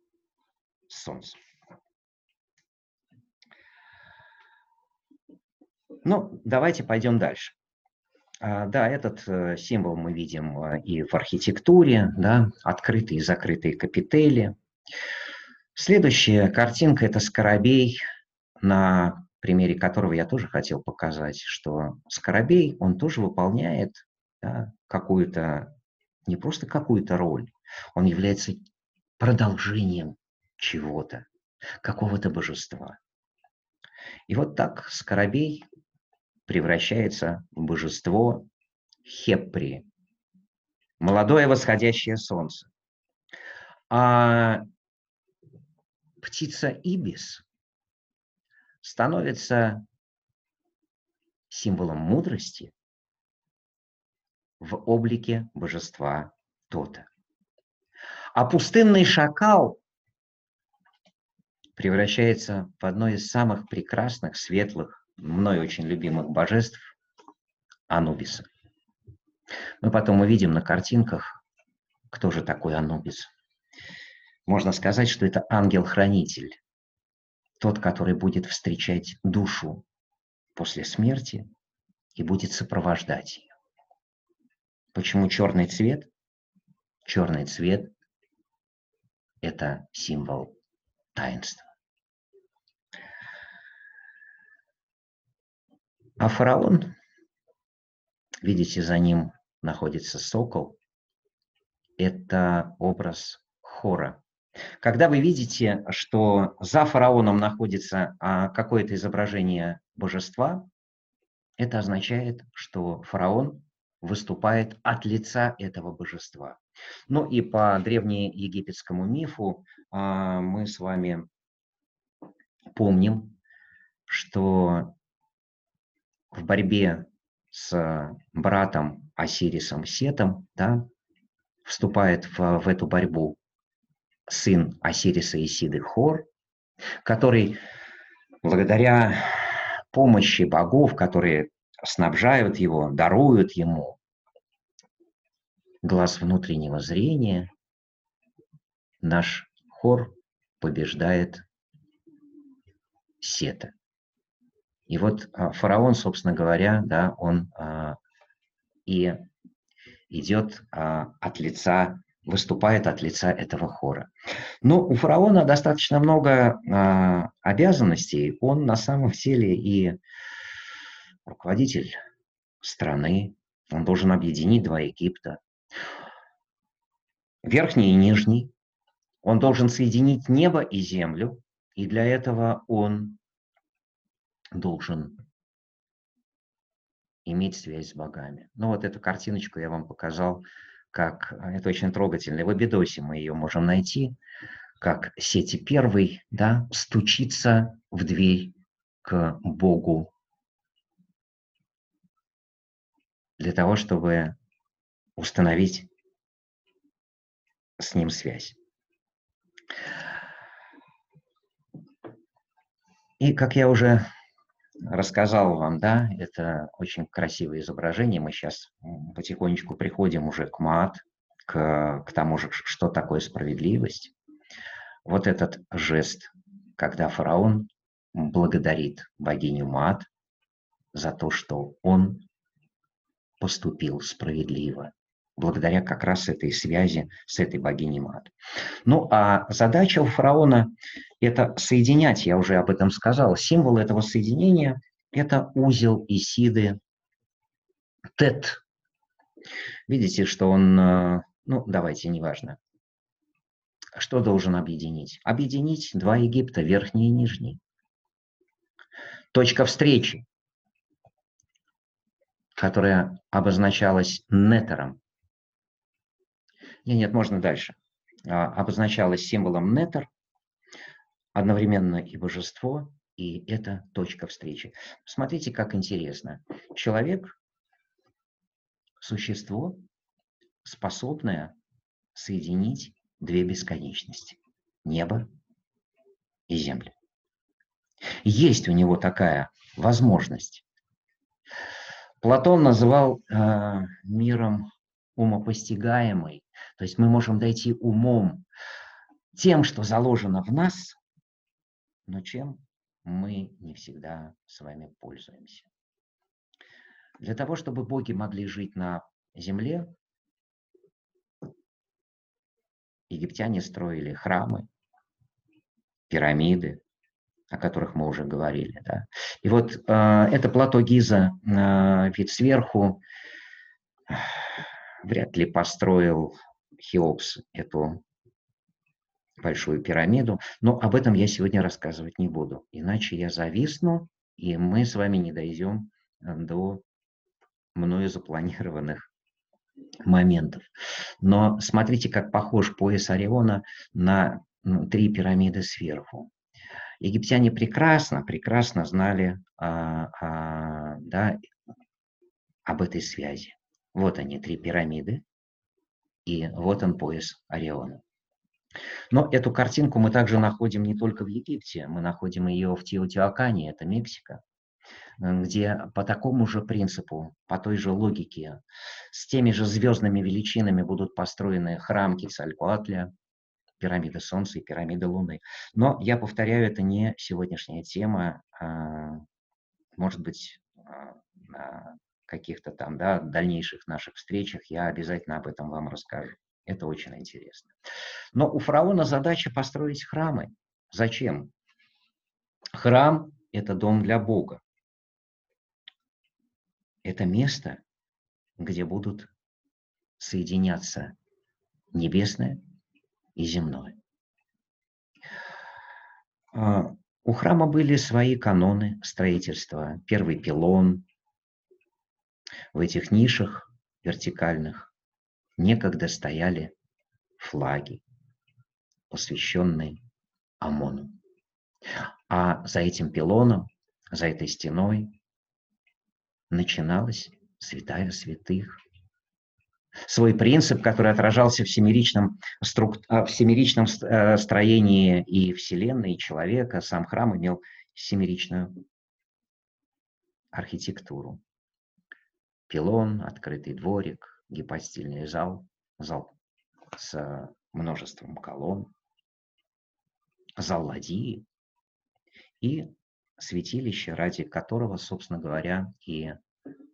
Солнцем. Ну, давайте пойдем дальше. А, да, этот э, символ мы видим э, и в архитектуре, да, открытые и закрытые капители. Следующая картинка – это скоробей, на примере которого я тоже хотел показать, что скоробей, он тоже выполняет да, какую-то, не просто какую-то роль, он является продолжением чего-то, какого-то божества. И вот так скоробей превращается в божество Хепри, молодое восходящее солнце. А птица Ибис становится символом мудрости в облике божества Тота. А пустынный шакал превращается в одно из самых прекрасных, светлых, мной очень любимых божеств Анубиса. Мы потом увидим на картинках, кто же такой Анубис. Можно сказать, что это ангел-хранитель, тот, который будет встречать душу после смерти и будет сопровождать ее. Почему черный цвет? Черный цвет – это символ таинства. А фараон, видите, за ним находится сокол, это образ хора. Когда вы видите, что за фараоном находится а, какое-то изображение божества, это означает, что фараон выступает от лица этого божества. Ну и по древнеегипетскому мифу а, мы с вами помним, что в борьбе с братом Осирисом Сетом, да, вступает в, в эту борьбу сын Осириса Исиды Хор, который благодаря помощи богов, которые снабжают его, даруют ему глаз внутреннего зрения, наш хор побеждает Сета. И вот а, фараон, собственно говоря, да, он а, и идет а, от лица, выступает от лица этого хора. Но у фараона достаточно много обязанностей. Он на самом деле и руководитель страны. Он должен объединить два Египта. Верхний и нижний. Он должен соединить небо и землю. И для этого он должен иметь связь с богами. Ну вот эту картиночку я вам показал, как это очень трогательно. В Абидосе мы ее можем найти, как Сети Первый да, стучится в дверь к Богу для того, чтобы установить с ним связь. И, как я уже рассказал вам, да, это очень красивое изображение. Мы сейчас потихонечку приходим уже к мат, к, к тому же, что такое справедливость. Вот этот жест, когда фараон благодарит богиню Мат за то, что он поступил справедливо, благодаря как раз этой связи с этой богиней Мат. Ну а задача у фараона – это соединять, я уже об этом сказал, символ этого соединения – это узел Исиды Тет. Видите, что он, э, ну давайте, неважно. Что должен объединить? Объединить два Египта, верхний и нижний. Точка встречи, которая обозначалась нетером, нет, нет, можно дальше. А, обозначалось символом нетер, одновременно и божество, и это точка встречи. Смотрите, как интересно. Человек – существо, способное соединить две бесконечности – небо и землю. Есть у него такая возможность. Платон называл э, миром умопостигаемый, то есть мы можем дойти умом тем, что заложено в нас, но чем мы не всегда с вами пользуемся. Для того, чтобы боги могли жить на земле, египтяне строили храмы, пирамиды, о которых мы уже говорили. Да? И вот э, это плато Гиза, э, вид сверху, вряд ли построил Хеопс эту большую пирамиду, но об этом я сегодня рассказывать не буду, иначе я зависну, и мы с вами не дойдем э, до мною запланированных моментов. Но смотрите, как похож пояс Ориона на три пирамиды сверху. Египтяне прекрасно, прекрасно знали а, а, да, об этой связи. Вот они, три пирамиды, и вот он пояс Ориона. Но эту картинку мы также находим не только в Египте, мы находим ее в Теотиакане, это Мексика, где по такому же принципу, по той же логике, с теми же звездными величинами будут построены храм Кицалькоатля, пирамида Солнца и пирамида Луны. Но я повторяю, это не сегодняшняя тема, а, может быть, а, каких-то там да, дальнейших наших встречах я обязательно об этом вам расскажу. Это очень интересно. Но у фараона задача построить храмы. Зачем? Храм – это дом для Бога. Это место, где будут соединяться небесное и земное. А, у храма были свои каноны строительства. Первый пилон. В этих нишах вертикальных некогда стояли флаги, посвященные Амону. А за этим пилоном, за этой стеной начиналась святая святых, свой принцип, который отражался в семеричном, струк... А, в семеричном э, строении и Вселенной, и человека. Сам храм имел семеричную архитектуру. Пилон, открытый дворик, гипостильный зал, зал с множеством колонн, зал ладьи и святилище, ради которого, собственно говоря, и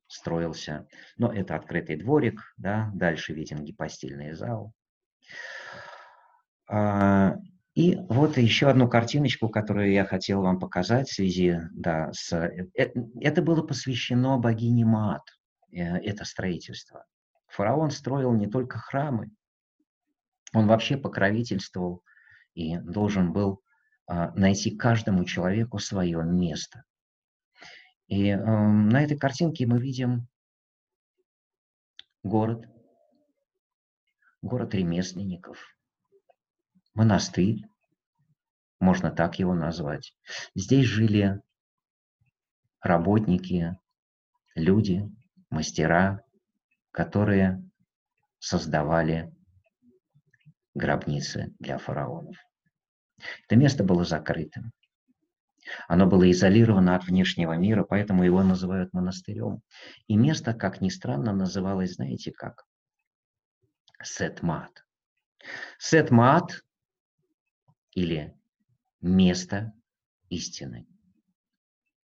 строился. Но это открытый дворик, да, дальше виден гипостильный зал. А, и вот еще одну картиночку, которую я хотел вам показать в связи, да, с... Э, это было посвящено богине Мат, э, это строительство. Фараон строил не только храмы, он вообще покровительствовал и должен был а, найти каждому человеку свое место. И э, на этой картинке мы видим город, город ремесленников, монастырь, можно так его назвать. Здесь жили работники, люди, мастера, которые создавали гробницы для фараонов. Это место было закрытым. Оно было изолировано от внешнего мира, поэтому его называют монастырем. И место, как ни странно, называлось, знаете как? Сетмат. Сетмат или место истины.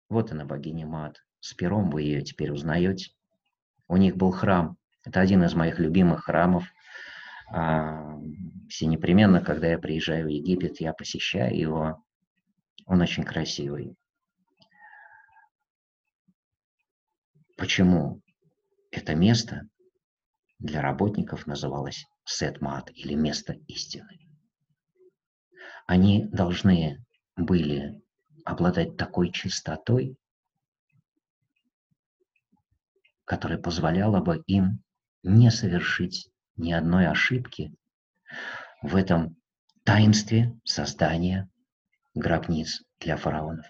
Вот она, богиня Мат. С пером вы ее теперь узнаете. У них был храм. Это один из моих любимых храмов. А, все непременно, когда я приезжаю в Египет, я посещаю его. Он очень красивый. Почему это место для работников называлось Сетмат или место истины? Они должны были обладать такой чистотой, которая позволяла бы им не совершить ни одной ошибки в этом таинстве создания гробниц для фараонов.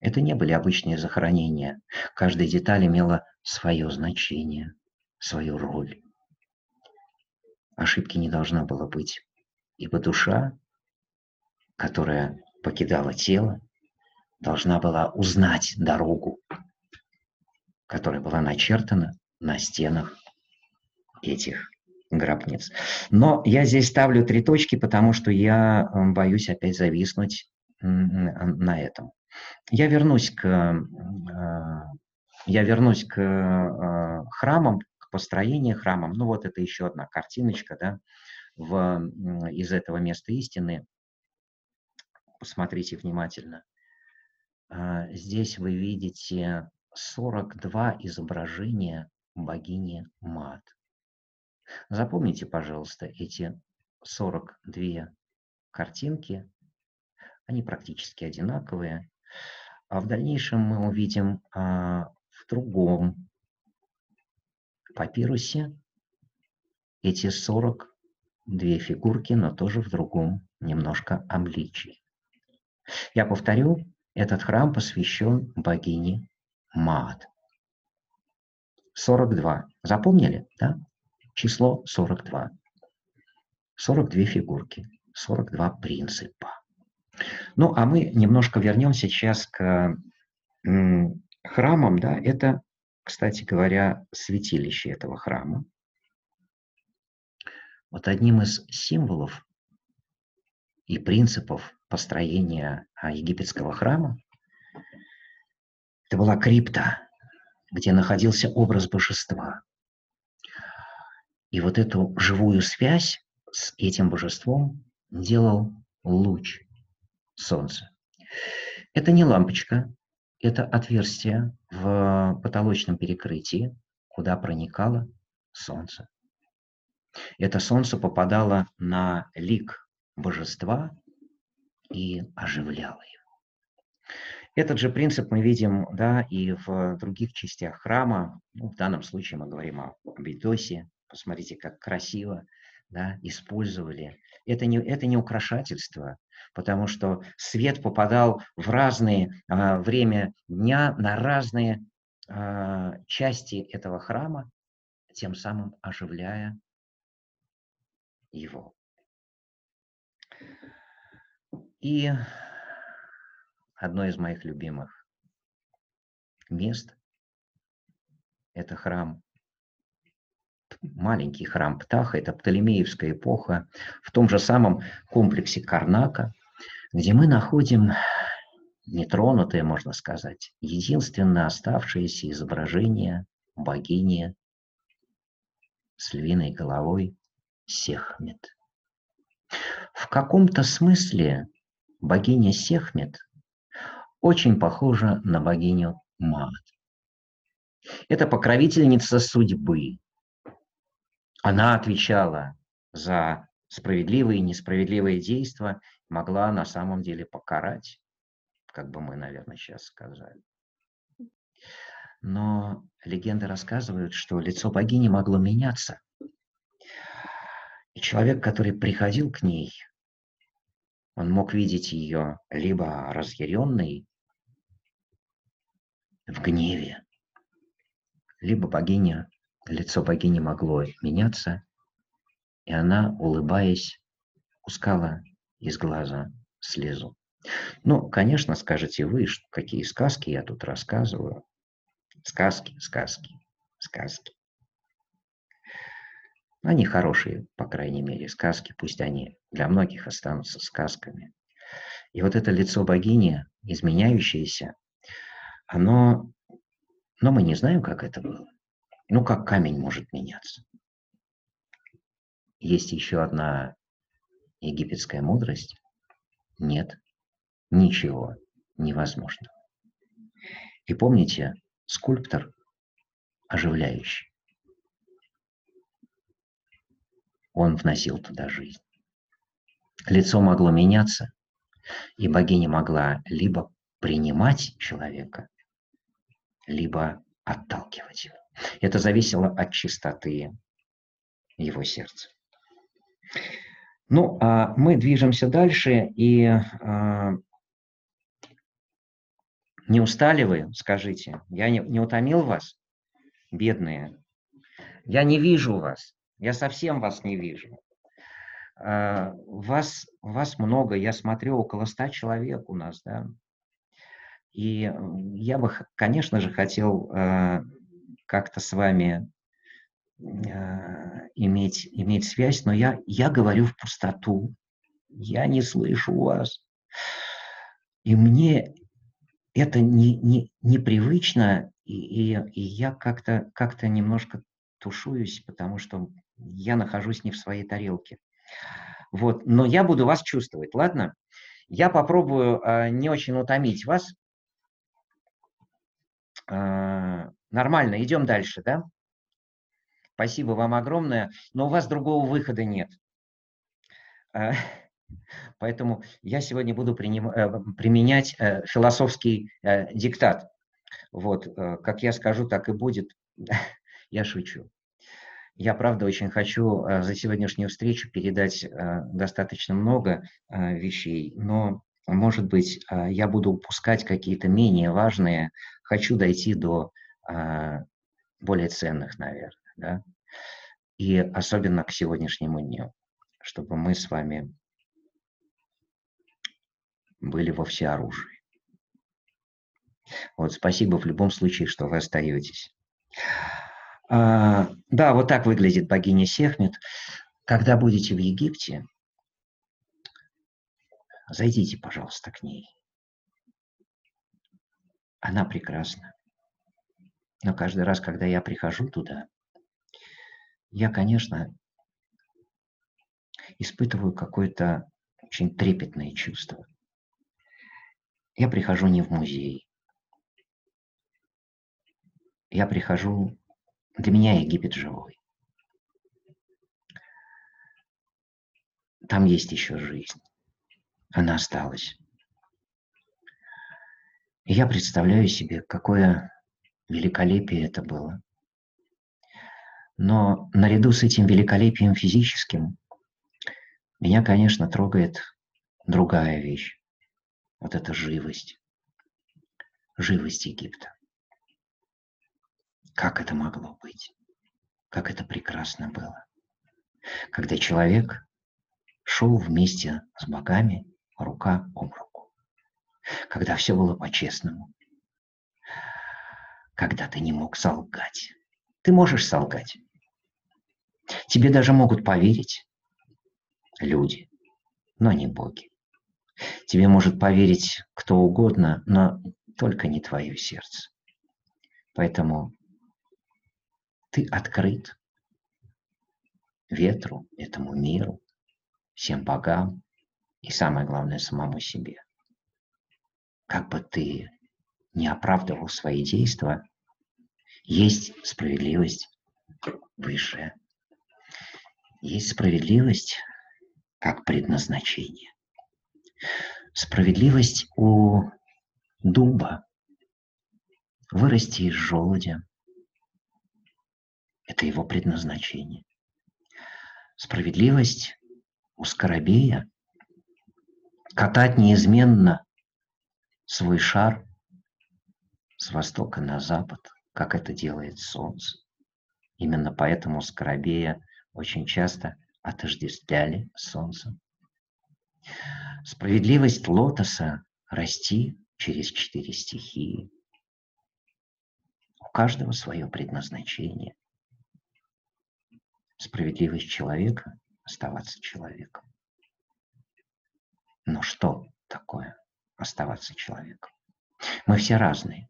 Это не были обычные захоронения. Каждая деталь имела свое значение, свою роль. Ошибки не должно было быть, ибо душа, которая покидала тело, должна была узнать дорогу, которая была начертана на стенах этих гробниц. Но я здесь ставлю три точки, потому что я боюсь опять зависнуть на этом. Я вернусь к, э, я вернусь к э, храмам, к построению храмам. Ну вот это еще одна картиночка, да, в, из этого места истины. Посмотрите внимательно. А, здесь вы видите 42 изображения богини Мат. Запомните, пожалуйста, эти 42 картинки. Они практически одинаковые. А в дальнейшем мы увидим а, в другом папирусе эти 42 фигурки, но тоже в другом немножко обличии. Я повторю, этот храм посвящен богине Маат. 42. Запомнили, да? Число 42. 42 фигурки, 42 принципа. Ну, а мы немножко вернемся сейчас к храмам, да, это, кстати говоря, святилище этого храма. Вот одним из символов и принципов построения а, египетского храма это была крипта, где находился образ божества. И вот эту живую связь с этим божеством делал луч солнца. Это не лампочка, это отверстие в потолочном перекрытии, куда проникало солнце. Это солнце попадало на лик божества и оживляло его. Этот же принцип мы видим да, и в других частях храма. Ну, в данном случае мы говорим о Бедосе. Посмотрите, как красиво да, использовали. Это не, это не украшательство, потому что свет попадал в разные а, время дня на разные а, части этого храма, тем самым оживляя его. И одно из моих любимых мест – это храм маленький храм Птаха, это Птолемеевская эпоха, в том же самом комплексе Карнака, где мы находим нетронутое, можно сказать, единственное оставшееся изображение богини с львиной головой Сехмет. В каком-то смысле богиня Сехмет очень похожа на богиню Маат. Это покровительница судьбы, она отвечала за справедливые и несправедливые действия, могла на самом деле покарать, как бы мы, наверное, сейчас сказали. Но легенды рассказывают, что лицо богини могло меняться. И человек, который приходил к ней, он мог видеть ее либо разъяренной, в гневе, либо богиня Лицо богини могло меняться, и она, улыбаясь, пускала из глаза слезу. Ну, конечно, скажете вы, какие сказки я тут рассказываю. Сказки, сказки, сказки. Они хорошие, по крайней мере, сказки, пусть они для многих останутся сказками. И вот это лицо богини, изменяющееся, оно, но мы не знаем, как это было. Ну, как камень может меняться. Есть еще одна египетская мудрость. Нет, ничего невозможного. И помните, скульптор оживляющий. Он вносил туда жизнь. Лицо могло меняться, и богиня могла либо принимать человека, либо отталкивать его. Это зависело от чистоты его сердца. Ну, а мы движемся дальше, и а, не устали вы, скажите? Я не, не утомил вас, бедные? Я не вижу вас, я совсем вас не вижу. А, вас, вас много, я смотрю, около ста человек у нас, да. И я бы, конечно же, хотел а, как-то с вами э, иметь, иметь связь, но я, я говорю в пустоту, я не слышу вас. И мне это не, не, непривычно, и, и, и я как-то как немножко тушуюсь, потому что я нахожусь не в своей тарелке. Вот, но я буду вас чувствовать, ладно? Я попробую э, не очень утомить вас. Э, нормально, идем дальше, да? Спасибо вам огромное, но у вас другого выхода нет. Э, [laughs] поэтому я сегодня буду приним, э, применять э, философский э, диктат. Вот, э, как я скажу, так и будет. [laughs] я шучу. Я, правда, очень хочу э, за сегодняшнюю встречу передать э, достаточно много э, вещей, но, может быть, я буду упускать какие-то менее важные. Хочу дойти до более ценных, наверное, да? И особенно к сегодняшнему дню, чтобы мы с вами были во всеоружии. Вот спасибо в любом случае, что вы остаетесь. А, да, вот так выглядит богиня Сехмет. Когда будете в Египте, зайдите, пожалуйста, к ней. Она прекрасна. Но каждый раз, когда я прихожу туда, я, конечно, испытываю какое-то очень трепетное чувство. Я прихожу не в музей. Я прихожу для меня Египет живой. Там есть еще жизнь. Она осталась. Я представляю себе, какое великолепие это было. Но наряду с этим великолепием физическим меня, конечно, трогает другая вещь. Вот эта живость. Живость Египта. Как это могло быть? Как это прекрасно было. Когда человек шел вместе с богами рука об руку. Когда все было по-честному. Когда ты не мог солгать. Ты можешь солгать. Тебе даже могут поверить люди, но не боги. Тебе может поверить кто угодно, но только не твое сердце. Поэтому ты открыт ветру, этому миру, всем богам и, самое главное, самому себе. Как бы ты не оправдывал свои действия, есть справедливость высшая. Есть справедливость как предназначение. Справедливость у дуба вырасти из желудя, это его предназначение. Справедливость у скоробея катать неизменно свой шар с востока на запад, как это делает солнце. Именно поэтому скоробея очень часто отождествляли солнцем. Справедливость лотоса расти через четыре стихии. У каждого свое предназначение – справедливость человека – оставаться человеком. Но что такое оставаться человеком? Мы все разные.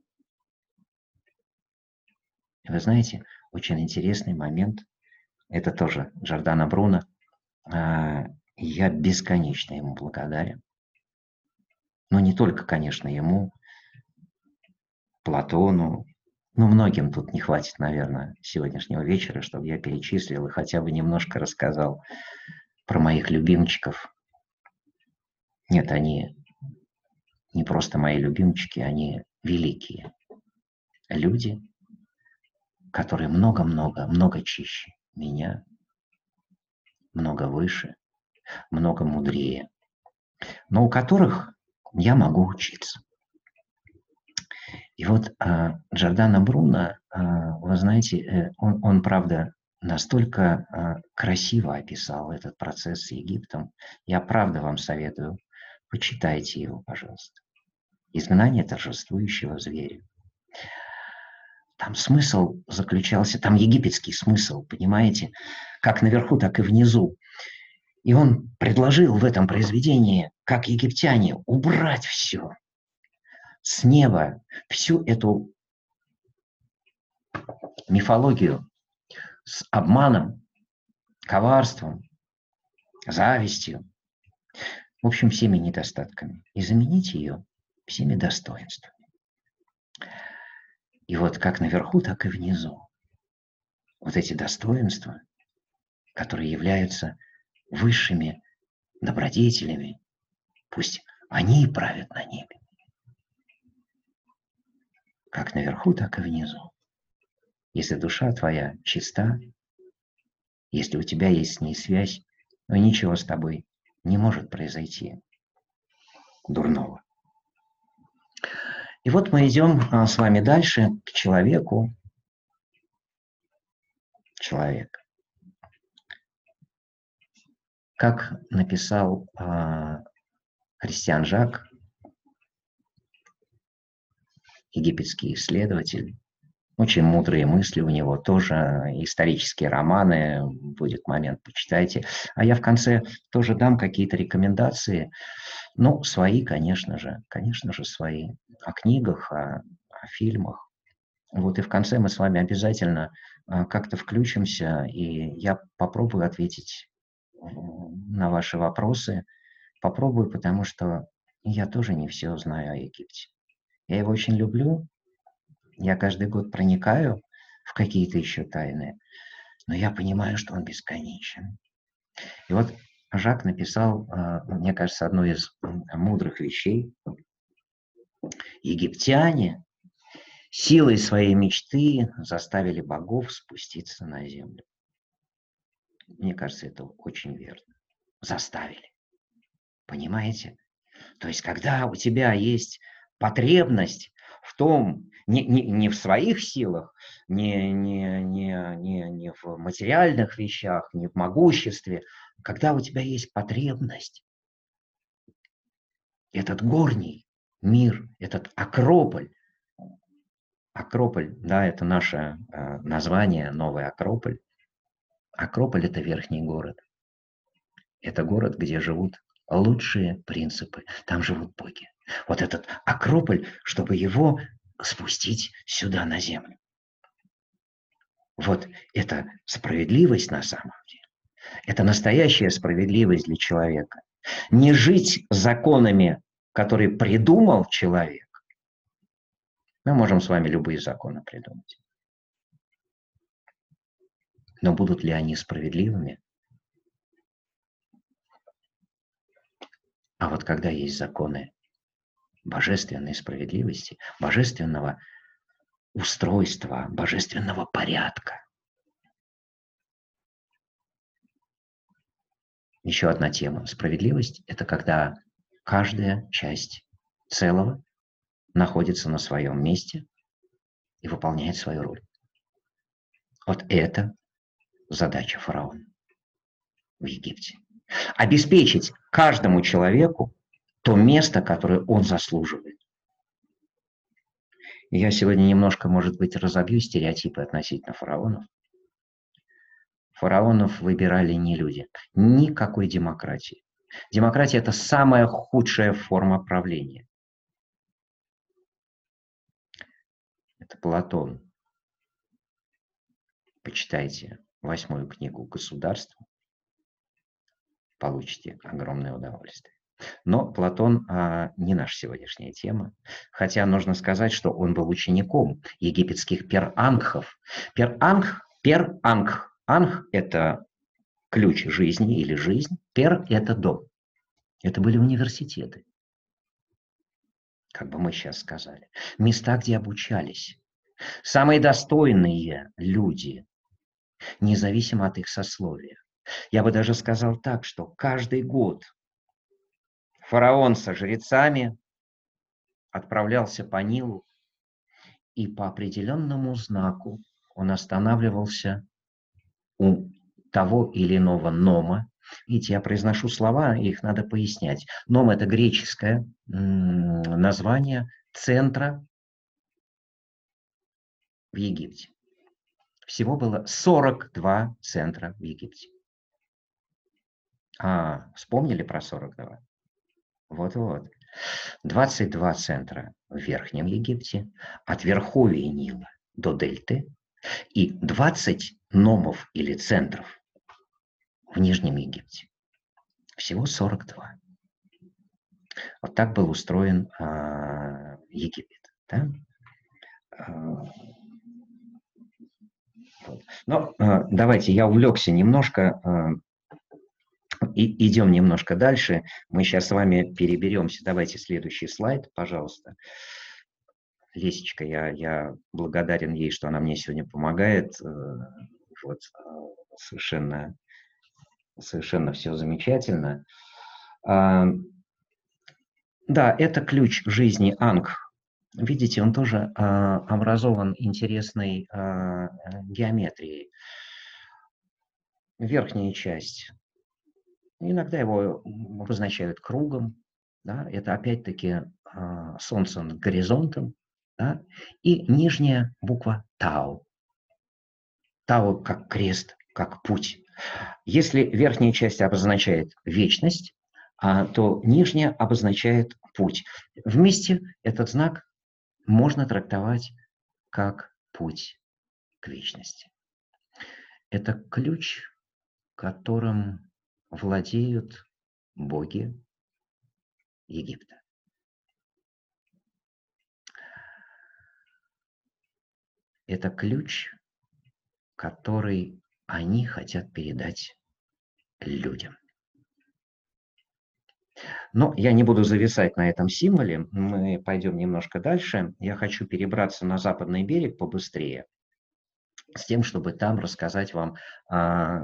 Вы знаете, очень интересный момент, это тоже Джордана Бруно, а, я бесконечно ему благодарен. Но не только, конечно, ему, Платону, ну, многим тут не хватит, наверное, сегодняшнего вечера, чтобы я перечислил и хотя бы немножко рассказал про моих любимчиков. Нет, они не просто мои любимчики, они великие люди, которые много-много, много чище меня, много выше, много мудрее, но у которых я могу учиться. И вот а, Джордано Бруно, а, вы знаете, э, он, он, правда, настолько а, красиво описал этот процесс с Египтом. Я правда вам советую, почитайте его, пожалуйста. «Изгнание торжествующего зверя». Там смысл заключался, там египетский смысл, понимаете, как наверху, так и внизу. И он предложил в этом произведении, как египтяне, убрать все, с неба всю эту мифологию с обманом, коварством, завистью, в общем, всеми недостатками, и заменить ее всеми достоинствами. И вот как наверху, так и внизу. Вот эти достоинства, которые являются высшими добродетелями, пусть они и правят на небе. Как наверху, так и внизу. Если душа твоя чиста, если у тебя есть с ней связь, но ничего с тобой не может произойти дурного. И вот мы идем а, с вами дальше к человеку. Человек. Как написал а, Христиан Жак, египетский исследователь, очень мудрые мысли у него, тоже исторические романы, будет момент, почитайте. А я в конце тоже дам какие-то рекомендации, ну, свои, конечно же, конечно же, свои, о книгах, о, о фильмах. Вот и в конце мы с вами обязательно а, как-то включимся, и я попробую ответить на ваши вопросы. Попробую, потому что я тоже не все знаю о Египте. Я его очень люблю, я каждый год проникаю в какие-то еще тайны, но я понимаю, что он бесконечен. И вот Жак написал, а, мне кажется, одну из мудрых вещей. Египтяне силой своей мечты заставили богов спуститься на землю. Мне кажется, это очень верно. Заставили. Понимаете? То есть, когда у тебя есть потребность в том, не, не, не в своих силах, не, не, не, не, не в материальных вещах, не в могуществе, когда у тебя есть потребность, этот горний мир, этот Акрополь, Акрополь, да, это наше э, название, новый Акрополь. Акрополь – это верхний город. Это город, где живут лучшие принципы. Там живут боги. Вот этот Акрополь, чтобы его спустить сюда на землю. Вот это справедливость на самом деле. Это настоящая справедливость для человека. Не жить законами, которые придумал человек. Мы можем с вами любые законы придумать. Но будут ли они справедливыми? А вот когда есть законы божественной справедливости, божественного устройства, божественного порядка. Еще одна тема. Справедливость – это когда каждая часть целого находится на своем месте и выполняет свою роль. Вот это задача фараона в Египте. Обеспечить каждому человеку то место, которое он заслуживает. Я сегодня немножко, может быть, разобью стереотипы относительно фараонов. Фараонов выбирали не люди. Никакой демократии. Демократия – это самая худшая форма правления. Это Платон. Почитайте восьмую книгу «Государство». Получите огромное удовольствие. Но Платон а, не наша сегодняшняя тема, хотя нужно сказать, что он был учеником египетских перангхов. Перангх, перангх, анх – это ключ жизни или жизнь, пер – это дом. Это были университеты, как бы мы сейчас сказали, места, где обучались. Самые достойные люди, независимо от их сословия. Я бы даже сказал так, что каждый год Фараон со жрецами отправлялся по Нилу, и по определенному знаку он останавливался у того или иного нома. Видите, я произношу слова, их надо пояснять. Ном – это греческое название центра в Египте. Всего было 42 центра в Египте. А, вспомнили про 42? Вот-вот. 22 центра в Верхнем Египте, от Верховья Нила до Дельты, и 20 номов или центров в Нижнем Египте. Всего 42. Вот так был устроен э, Египет. Да? А. Но э, давайте, я увлекся немножко, и идем немножко дальше. Мы сейчас с вами переберемся. Давайте следующий слайд, пожалуйста. Лесечка, я, я благодарен ей, что она мне сегодня помогает. Э, вот, совершенно, совершенно все замечательно. А, да, это ключ жизни Анг. Видите, он тоже а, образован интересной а, геометрией. Верхняя часть. Иногда его обозначают кругом. Да, это опять-таки а, солнце над горизонтом. Да, и нижняя буква Тау. Тау как крест, как путь. Если верхняя часть обозначает вечность, а, то нижняя обозначает путь. Вместе этот знак можно трактовать как путь к вечности. Это ключ, которым владеют боги Египта. Это ключ, который они хотят передать людям. Но я не буду зависать на этом символе, мы пойдем немножко дальше. Я хочу перебраться на западный берег побыстрее, с тем, чтобы там рассказать вам о,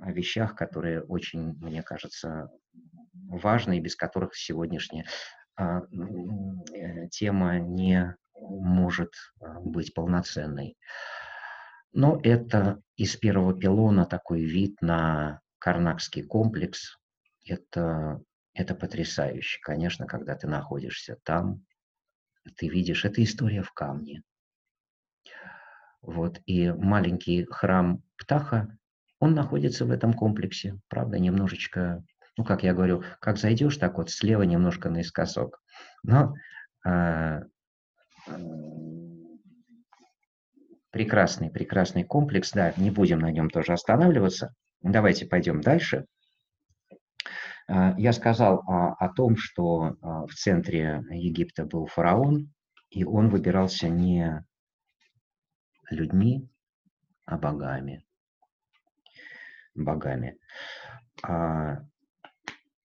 о вещах, которые очень, мне кажется, важны и без которых сегодняшняя а, э, тема не может а, быть полноценной. Но это из первого пилона такой вид на Карнакский комплекс. Это это потрясающе. Конечно, когда ты находишься там, ты видишь, это история в камне. Вот, и маленький храм Птаха, он находится в этом комплексе. Правда, немножечко, ну, как я говорю, как зайдешь, так вот слева немножко наискосок. Но а, прекрасный, прекрасный комплекс, да, не будем на нем тоже останавливаться. Давайте пойдем дальше. А, я сказал а, о том, что а, в центре Египта был фараон, и он выбирался не людьми, а богами. Богами.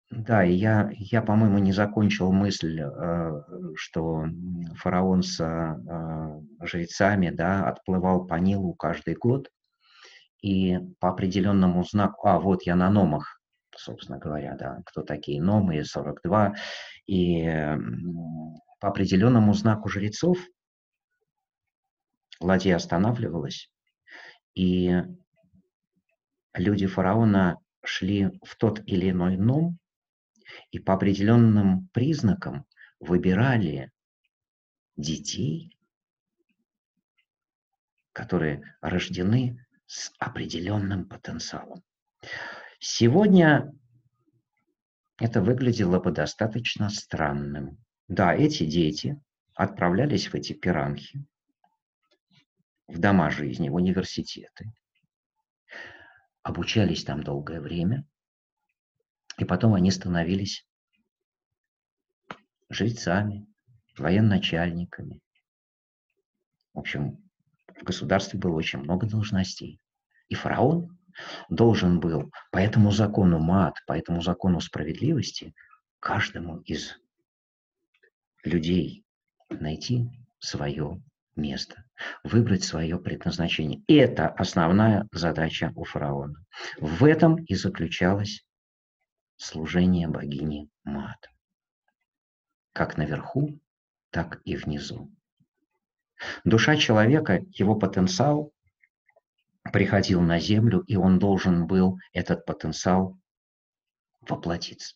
Да, и я, я по-моему, не закончил мысль, что фараон с жрецами да, отплывал по Нилу каждый год, и по определенному знаку, а вот я на номах собственно говоря, да, кто такие номы, 42. И по определенному знаку жрецов ладья останавливалась, и люди фараона шли в тот или иной ном, и по определенным признакам выбирали детей, которые рождены с определенным потенциалом. Сегодня это выглядело бы достаточно странным. Да, эти дети отправлялись в эти пиранхи, в дома жизни, в университеты, обучались там долгое время, и потом они становились жрецами, военачальниками. В общем, в государстве было очень много должностей. И фараон должен был по этому закону мат, по этому закону справедливости каждому из людей найти свое место, выбрать свое предназначение. Это основная задача у фараона. В этом и заключалось служение богини Мат. Как наверху, так и внизу. Душа человека, его потенциал приходил на Землю, и он должен был этот потенциал воплотиться.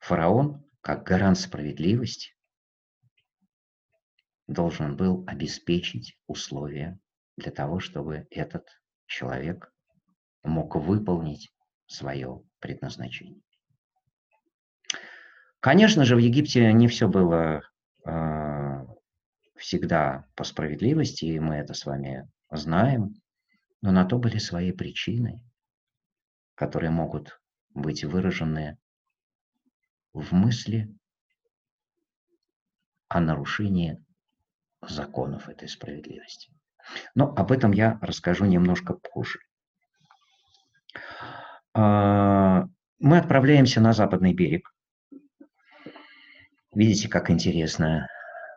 Фараон, как гарант справедливости, должен был обеспечить условия для того, чтобы этот человек мог выполнить свое предназначение. Конечно же, в Египте не все было э, всегда по справедливости, и мы это с вами знаем, но на то были свои причины, которые могут быть выражены в мысли о нарушении законов этой справедливости. Но об этом я расскажу немножко позже. А, мы отправляемся на западный берег. Видите, как интересно.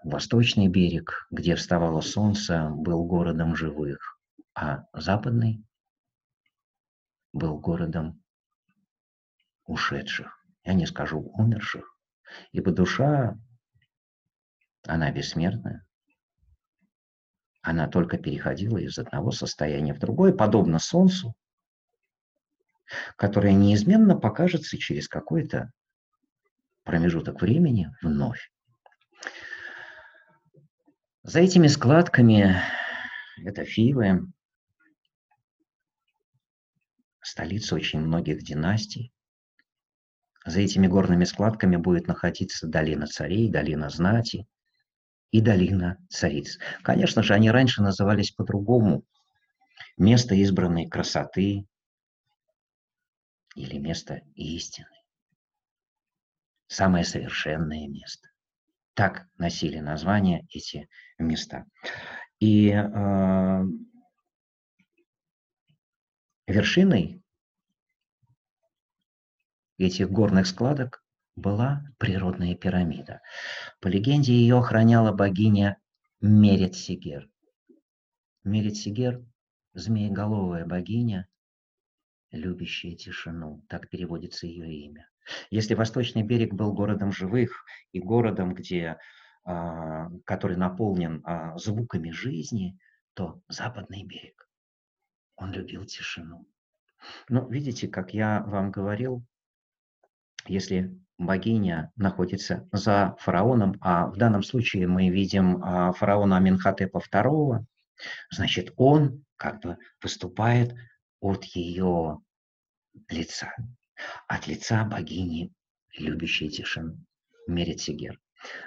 Восточный берег, где вставало солнце, был городом живых, а западный был городом ушедших. Я не скажу умерших, ибо душа, она бессмертная. Она только переходила из одного состояния в другое, подобно Солнцу, которое неизменно покажется через какой-то промежуток времени вновь. За этими складками это Фивы, столица очень многих династий. За этими горными складками будет находиться долина царей, долина знати и долина цариц. Конечно же, они раньше назывались по-другому. Место избранной красоты или место истины самое совершенное место. Так носили название эти места. И э, вершиной этих горных складок была природная пирамида. По легенде, ее охраняла богиня Мерет-Сигер. Мерет-Сигер – змееголовая богиня, любящая тишину. Так переводится ее имя. Если Восточный берег был городом живых и городом, где, а, который наполнен а, звуками жизни, то Западный берег, он любил тишину. Ну, видите, как я вам говорил, если богиня находится за фараоном, а в данном случае мы видим а, фараона Аминхотепа II, значит, он как бы выступает от ее лица от лица богини, любящей тишину, Мерецигер.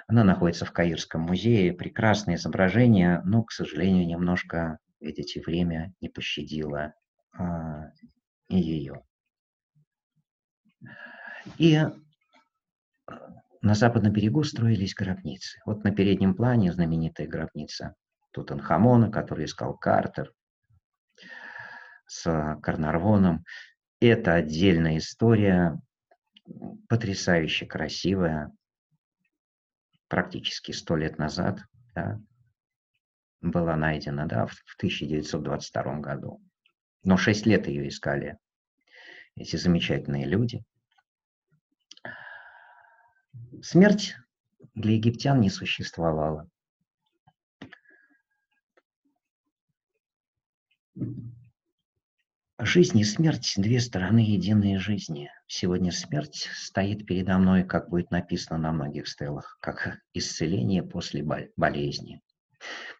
Она находится в Каирском музее, прекрасное изображение, но, к сожалению, немножко, видите, время не пощадило а, ее. И на западном берегу строились гробницы. Вот на переднем плане знаменитая гробница Тутанхамона, который искал Картер с Карнарвоном. Это отдельная история, потрясающе красивая, практически сто лет назад, да, была найдена, да, в 1922 году. Но шесть лет ее искали эти замечательные люди. Смерть для египтян не существовала. Жизнь и смерть – две стороны единой жизни. Сегодня смерть стоит передо мной, как будет написано на многих стелах, как исцеление после болезни,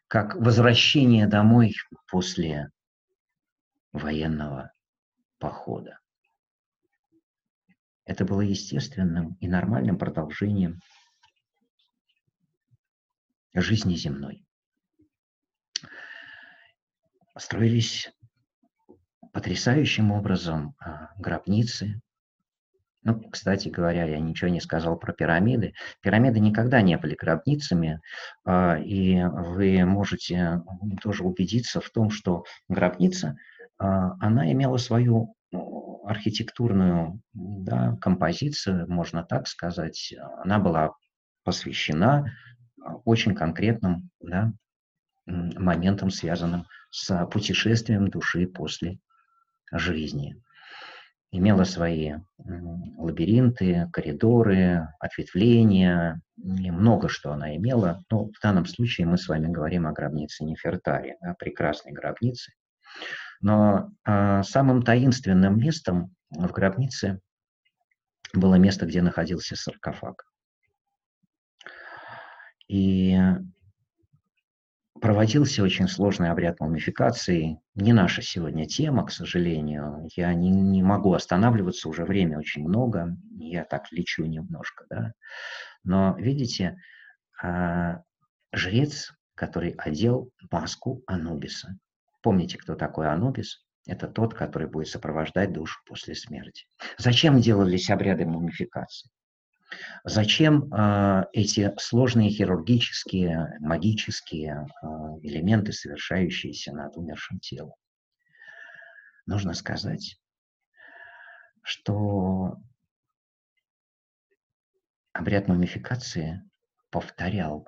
как возвращение домой после военного похода. Это было естественным и нормальным продолжением жизни земной. Строились потрясающим образом а, гробницы. Ну, кстати говоря, я ничего не сказал про пирамиды. Пирамиды никогда не были гробницами, а, и вы можете тоже убедиться в том, что гробница, а, она имела свою ну, архитектурную да, композицию, можно так сказать. Она была посвящена очень конкретным да, моментам, связанным с путешествием души после жизни. Имела свои лабиринты, коридоры, ответвления, и много что она имела. Но в данном случае мы с вами говорим о гробнице Нефертари, о прекрасной гробнице. Но а, самым таинственным местом в гробнице было место, где находился саркофаг. И проводился очень сложный обряд мумификации. Не наша сегодня тема, к сожалению. Я не, не могу останавливаться, уже время очень много. Я так лечу немножко, да. Но, видите, а, жрец, который одел маску Анубиса. Помните, кто такой Анубис? Это тот, который будет сопровождать душу после смерти. Зачем делались обряды мумификации? Зачем э, эти сложные хирургические, магические э, элементы, совершающиеся над умершим телом? Нужно сказать, что обряд мумификации повторял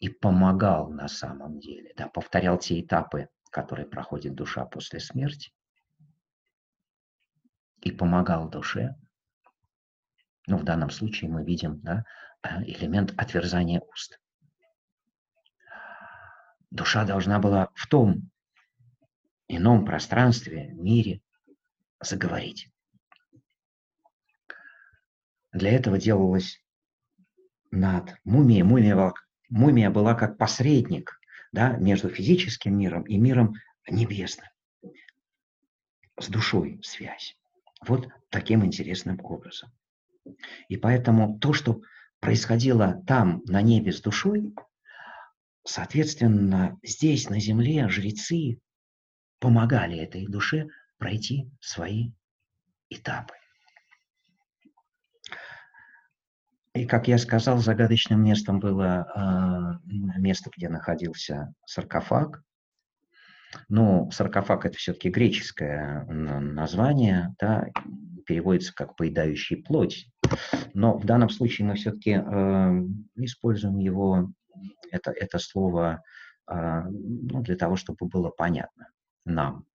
и помогал на самом деле, да, повторял те этапы, которые проходит душа после смерти, и помогал душе ну, в данном случае мы видим да, э, элемент отверзания уст. Душа должна была в том ином пространстве, мире заговорить. Для этого делалось над мумией. Мумия мумия была как посредник да, между физическим миром и миром небесным. С душой связь. Вот таким интересным образом. И поэтому то, что происходило там, на небе с душой, соответственно, здесь, на земле, жрецы помогали этой душе пройти свои этапы. И, как я сказал, загадочным местом было э, место, где находился саркофаг. Ну, саркофаг – это все-таки греческое название, да, переводится как «поедающий плоть». Но в данном случае мы все-таки э, используем его, это, это слово, э, ну, для того, чтобы было понятно нам.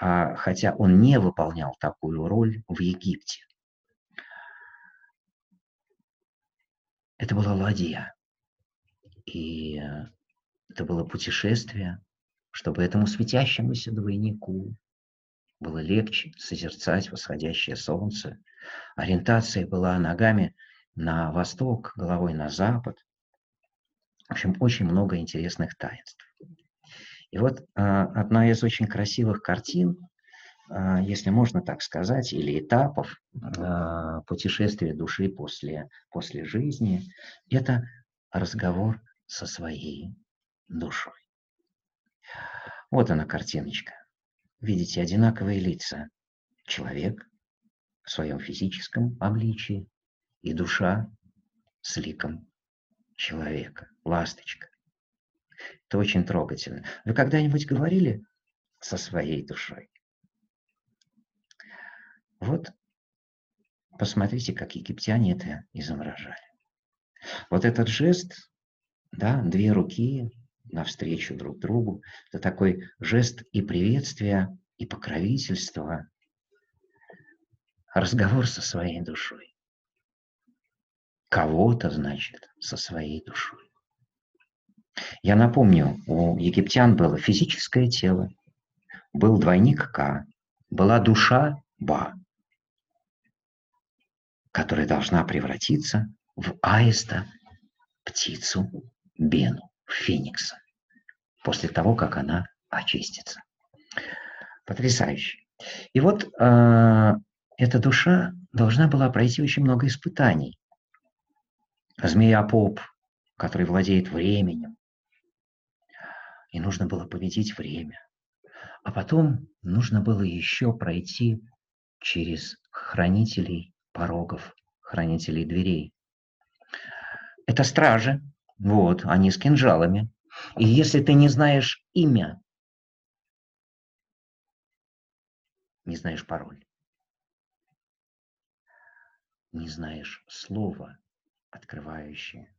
А, хотя он не выполнял такую роль в Египте. Это была ладья. И это было путешествие, чтобы этому светящемуся двойнику было легче созерцать восходящее солнце. Ориентация была ногами на восток, головой на запад. В общем, очень много интересных таинств. И вот а, одна из очень красивых картин, если можно так сказать, или этапов а, путешествия души после, после жизни, это разговор со своей душой. Вот она картиночка видите одинаковые лица. Человек в своем физическом обличии и душа с ликом человека, ласточка. Это очень трогательно. Вы когда-нибудь говорили со своей душой? Вот посмотрите, как египтяне это изображали. Вот этот жест, да, две руки, навстречу друг другу. Это такой жест и приветствия, и покровительства, разговор со своей душой. Кого-то, значит, со своей душой. Я напомню, у египтян было физическое тело, был двойник К, была душа Ба, которая должна превратиться в аиста, птицу Бену, феникса после того, как она очистится. Потрясающе. И вот э, эта душа должна была пройти очень много испытаний. Змея-поп, который владеет временем. И нужно было победить время. А потом нужно было еще пройти через хранителей порогов, хранителей дверей. Это стражи, вот, они с кинжалами, и если ты не знаешь имя, не знаешь пароль, не знаешь слова, открывающее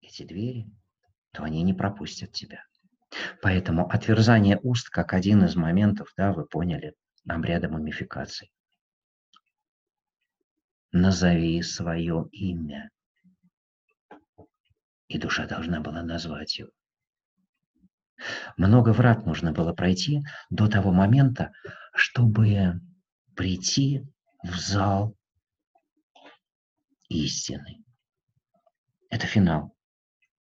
эти двери, то они не пропустят тебя. Поэтому отверзание уст как один из моментов, да, вы поняли, обряда мумификации. Назови свое имя. И душа должна была назвать его. Много врат нужно было пройти до того момента, чтобы прийти в зал истины. Это финал,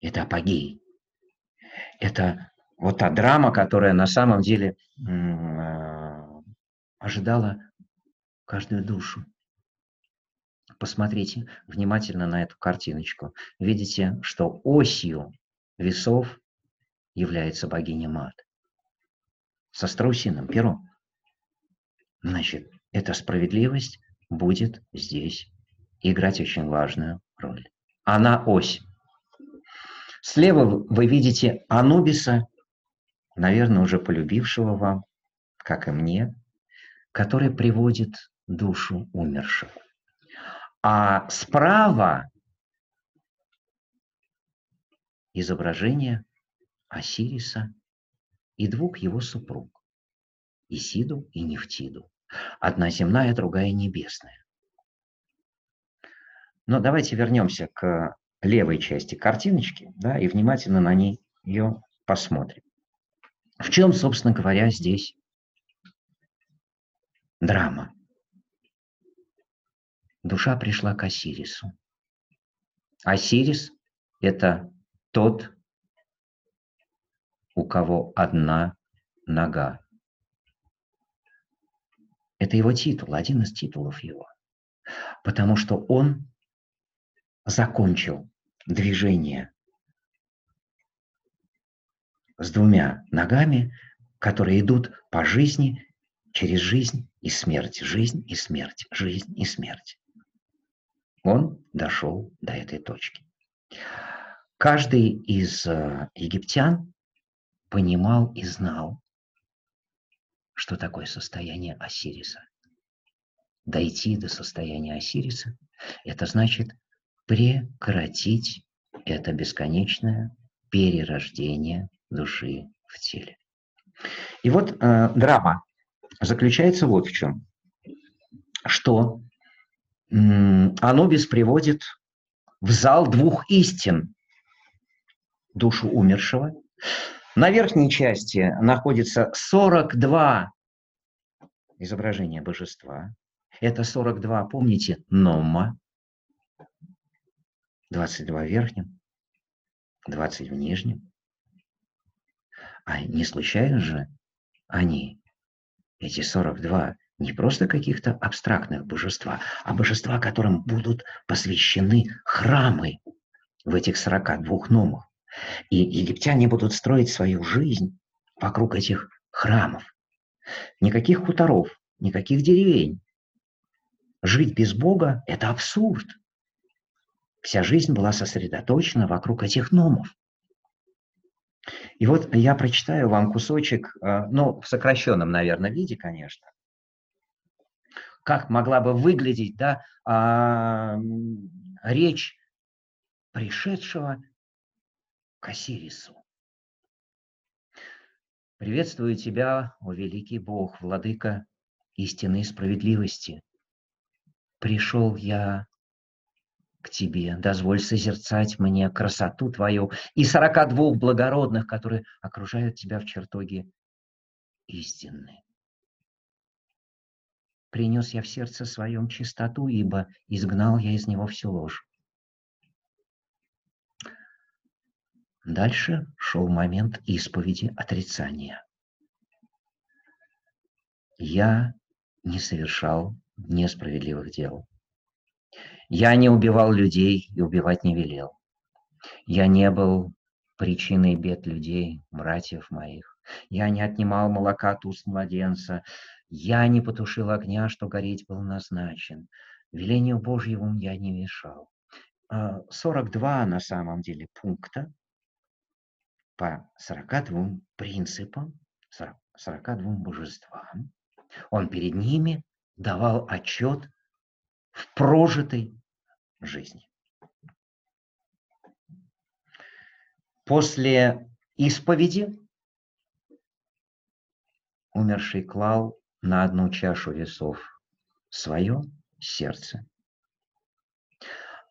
это апогей, это вот та драма, которая на самом деле э, ожидала каждую душу. Посмотрите внимательно на эту картиночку. Видите, что осью весов является богиня Мат со страусиным пером. Значит, эта справедливость будет здесь играть очень важную роль. Она ось. Слева вы видите Анубиса, наверное, уже полюбившего вам, как и мне, который приводит душу умершего. А справа изображение Осириса и двух его супруг, Исиду и Нефтиду. Одна земная, другая небесная. Но давайте вернемся к левой части картиночки да, и внимательно на ней ее посмотрим. В чем, собственно говоря, здесь драма? Душа пришла к Осирису. Осирис – это тот, у кого одна нога. Это его титул, один из титулов его. Потому что он закончил движение с двумя ногами, которые идут по жизни, через жизнь и смерть, жизнь и смерть, жизнь и смерть он дошел до этой точки. Каждый из э, египтян понимал и знал, что такое состояние Осириса. Дойти до состояния Осириса – это значит прекратить это бесконечное перерождение души в теле. И вот э, драма заключается вот в чем, что Анубис приводит в зал двух истин душу умершего. На верхней части находится 42 изображения божества. Это 42, помните, нома. 22 в верхнем, 20 в нижнем. А не случайно же они, эти 42, не просто каких-то абстрактных божества, а божества, которым будут посвящены храмы в этих 42 номах. И египтяне будут строить свою жизнь вокруг этих храмов. Никаких хуторов, никаких деревень. Жить без Бога – это абсурд. Вся жизнь была сосредоточена вокруг этих номов. И вот я прочитаю вам кусочек, э, ну, в сокращенном, наверное, виде, конечно, как могла бы выглядеть да, а, речь пришедшего к Осирису. Приветствую тебя, о великий Бог, владыка истины и справедливости. Пришел я к тебе, дозволь созерцать мне красоту твою и сорока двух благородных, которые окружают тебя в чертоге истины принес я в сердце своем чистоту, ибо изгнал я из него всю ложь. Дальше шел момент исповеди отрицания. Я не совершал несправедливых дел. Я не убивал людей и убивать не велел. Я не был причиной бед людей, братьев моих. Я не отнимал молока от уст младенца. Я не потушил огня, что гореть был назначен. Велению Божьему я не мешал. 42 а, на самом деле пункта по 42 принципам, 42 божествам. Он перед ними давал отчет в прожитой жизни. После исповеди умерший клал на одну чашу весов свое сердце.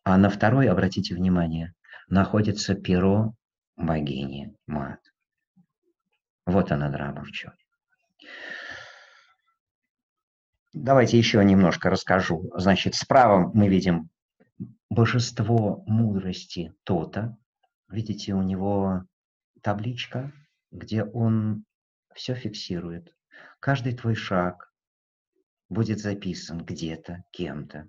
А на второй, обратите внимание, находится перо богини Мат. Вот она драма в чем. Давайте еще немножко расскажу. Значит, справа мы видим божество мудрости Тота. Видите, у него табличка где он все фиксирует. Каждый твой шаг будет записан где-то, кем-то.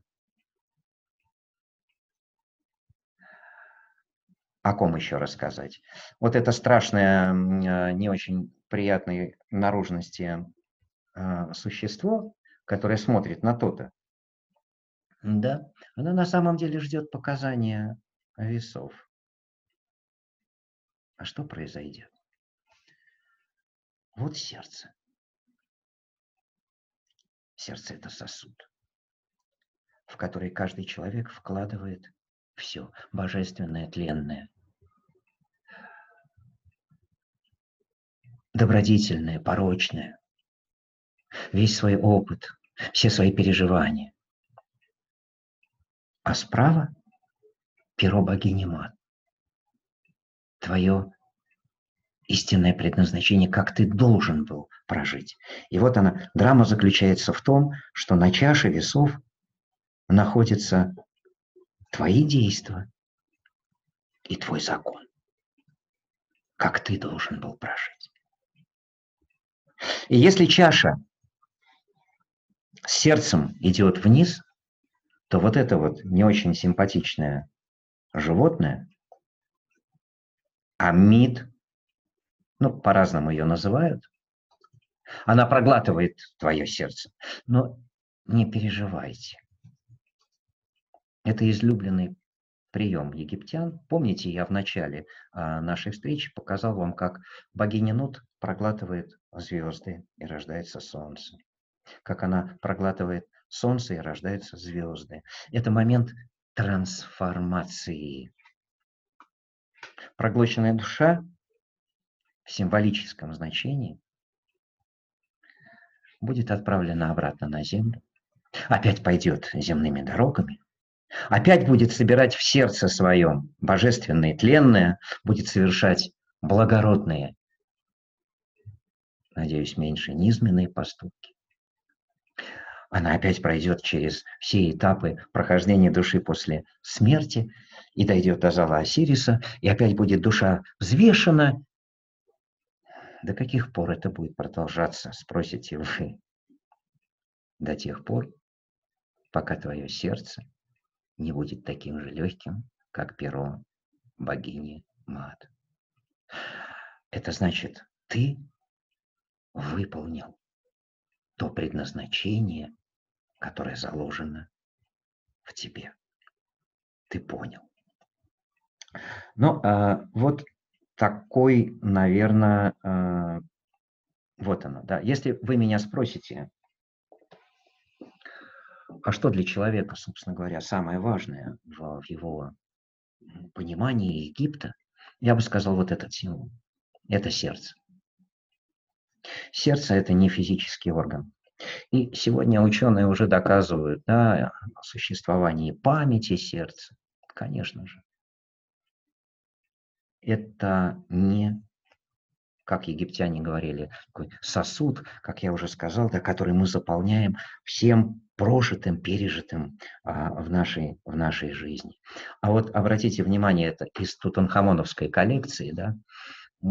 О ком еще рассказать? Вот это страшное, а, не очень приятной наружности а, существо, которое смотрит на то-то, да, оно на самом деле ждет показания весов. А что произойдет? Вот сердце. Сердце – это сосуд, в который каждый человек вкладывает все божественное, тленное, добродетельное, порочное, весь свой опыт, все свои переживания. А справа перо богини Мат. Твое истинное предназначение, как ты должен был прожить. И вот она, драма заключается в том, что на чаше весов находятся твои действия и твой закон, как ты должен был прожить. И если чаша с сердцем идет вниз, то вот это вот не очень симпатичное животное, амид, ну, по-разному ее называют, она проглатывает твое сердце. Но не переживайте. Это излюбленный прием египтян. Помните, я в начале а, нашей встречи показал вам, как богиня Нут проглатывает звезды и рождается солнце. Как она проглатывает солнце и рождаются звезды. Это момент трансформации. Проглоченная душа символическом значении будет отправлена обратно на землю, опять пойдет земными дорогами, опять будет собирать в сердце своем божественное тленное, будет совершать благородные, надеюсь, меньше низменные поступки. Она опять пройдет через все этапы прохождения души после смерти и дойдет до зала Осириса, и опять будет душа взвешена. До каких пор это будет продолжаться, спросите вы? До тех пор, пока твое сердце не будет таким же легким, как перо богини Мат. Это значит, ты выполнил то предназначение, которое заложено в тебе. Ты понял. Ну, а, вот такой, наверное, а, вот оно, да. Если вы меня спросите, а что для человека, собственно говоря, самое важное в, в его понимании Египта, я бы сказал вот этот символ. Это сердце. Сердце – это не физический орган. И сегодня ученые уже доказывают да, о существовании памяти сердца. Конечно же. Это не, как египтяне говорили, такой сосуд, как я уже сказал, да, который мы заполняем всем прожитым, пережитым а, в, нашей, в нашей жизни. А вот обратите внимание, это из Тутанхамоновской коллекции, да,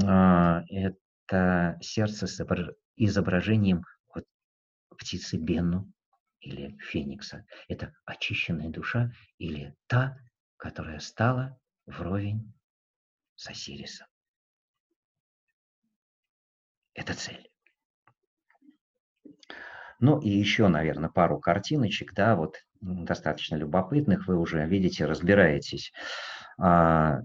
а, это сердце с изображением птицы Бенну или Феникса. Это очищенная душа или та, которая стала вровень с Осирисом. Это цель. Ну и еще, наверное, пару картиночек, да, вот достаточно любопытных, вы уже видите, разбираетесь. А,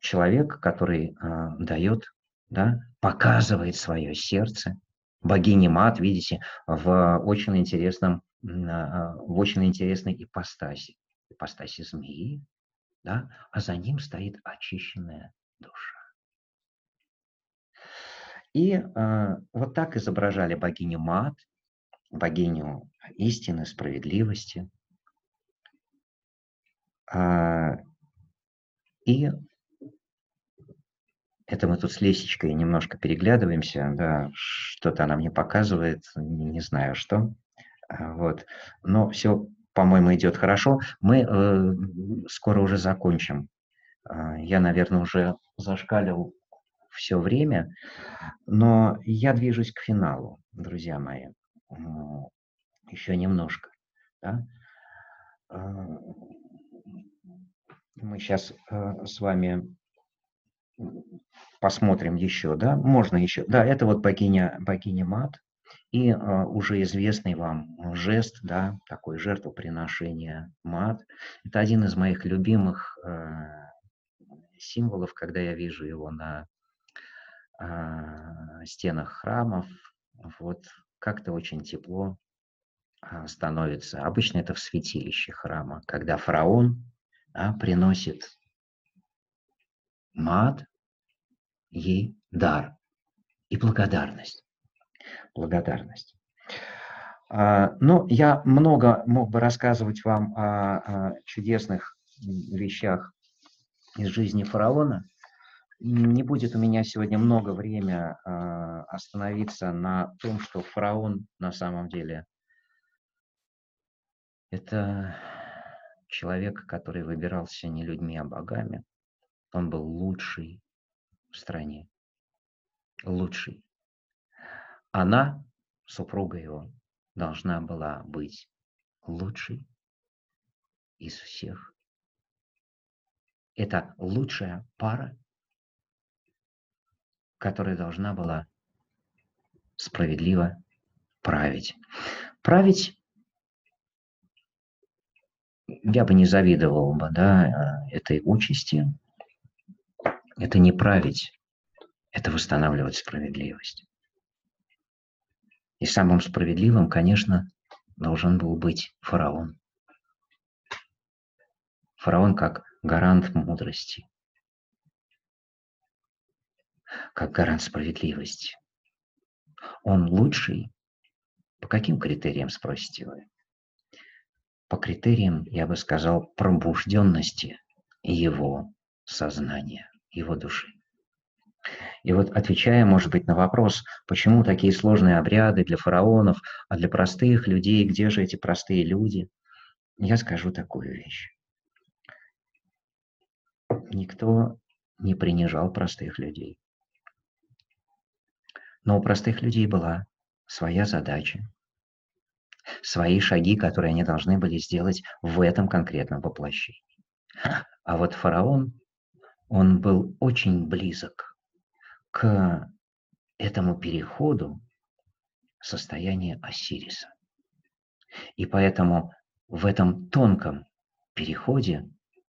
человек, который а, дает, да, показывает свое сердце, богини Мат, видите, в очень интересном, а, в очень интересной ипостаси. Ипостаси змеи, да, а за ним стоит очищенная душа. И э, вот так изображали богиню Мат, богиню истины, справедливости. А, и это мы тут с Лесечкой немножко переглядываемся, да, что-то она мне показывает, не знаю что. А, вот. Но все, по-моему, идет хорошо. Мы э, скоро уже закончим. Э, я, наверное, уже зашкалил все время, но я движусь к финалу, друзья мои. Еще немножко. Да? А, мы сейчас э, с вами посмотрим еще, да, можно еще. Да, это вот богиня, богиня Мат и э, уже известный вам жест, да, такой жертвоприношение Мат. Это один из моих любимых э, символов, когда я вижу его на э, стенах храмов. Вот как-то очень тепло э, становится. Обычно это в святилище храма, когда фараон да, приносит мат ей дар и благодарность. Благодарность. А, ну, я много мог бы рассказывать вам о, о чудесных вещах из жизни фараона. Не будет у меня сегодня много времени а, остановиться на том, что фараон на самом деле это человек, который выбирался не людьми, а богами. Он был лучший в стране. Лучший. Она, супруга его, должна была быть лучшей из всех. Это лучшая пара, которая должна была справедливо править. Править я бы не завидовал бы да, этой участи, это не править, это восстанавливать справедливость. И самым справедливым, конечно, должен был быть фараон. Фараон как гарант мудрости, как гарант справедливости. Он лучший? По каким критериям, спросите вы? По критериям, я бы сказал, пробужденности его сознания его души. И вот отвечая, может быть, на вопрос, почему такие сложные обряды для фараонов, а для простых людей, где же эти простые люди, я скажу такую вещь. Никто не принижал простых людей. Но у простых людей была своя задача, свои шаги, которые они должны были сделать в этом конкретном воплощении. А вот фараон он был очень близок к этому переходу состояния Осириса. И поэтому в этом тонком переходе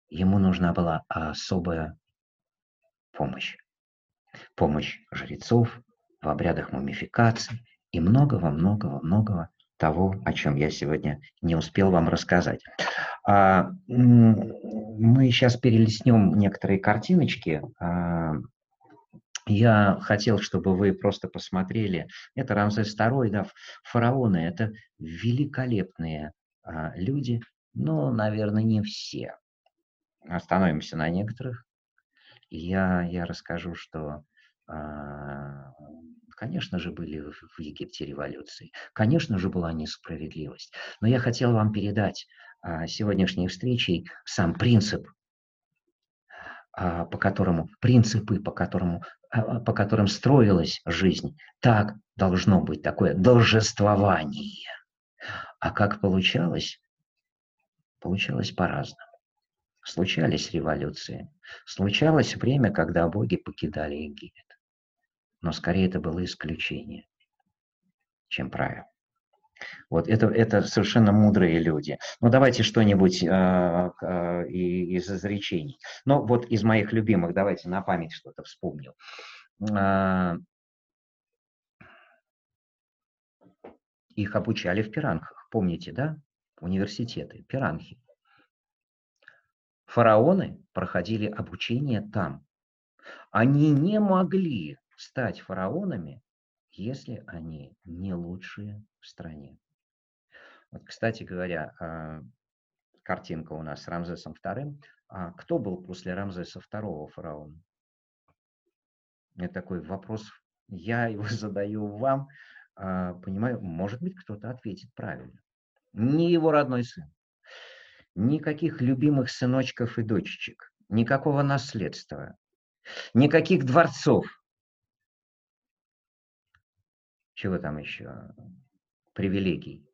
ему нужна была особая помощь. Помощь жрецов в обрядах мумификации и многого-многого-многого того, о чем я сегодня не успел вам рассказать. А, мы сейчас перелистнем некоторые картиночки. А, я хотел, чтобы вы просто посмотрели. Это Рамзес II, да, фараоны. Это великолепные а, люди, но, наверное, не все. Остановимся на некоторых. Я, я расскажу, что Конечно же, были в Египте революции. Конечно же, была несправедливость. Но я хотел вам передать а, сегодняшней встречей сам принцип, а, по которому, принципы, по, которому, а, по которым строилась жизнь. Так должно быть такое должествование. А как получалось? Получалось по-разному. Случались революции. Случалось время, когда боги покидали Египет но скорее это было исключение, чем правило. Вот это, это совершенно мудрые люди. Ну, давайте что-нибудь э, э, из изречений. Ну, вот из моих любимых, давайте на память что-то вспомню. Э, их обучали в пиранхах, помните, да? Университеты, пиранхи. Фараоны проходили обучение там. Они не могли стать фараонами, если они не лучшие в стране. Вот, кстати говоря, а, картинка у нас с Рамзесом II. А кто был после Рамзеса II фараон? Это такой вопрос, я его [laughs] задаю вам, а, понимаю, может быть, кто-то ответит правильно. Не его родной сын. Никаких любимых сыночков и дочечек, никакого наследства, никаких дворцов, чего там еще, привилегий.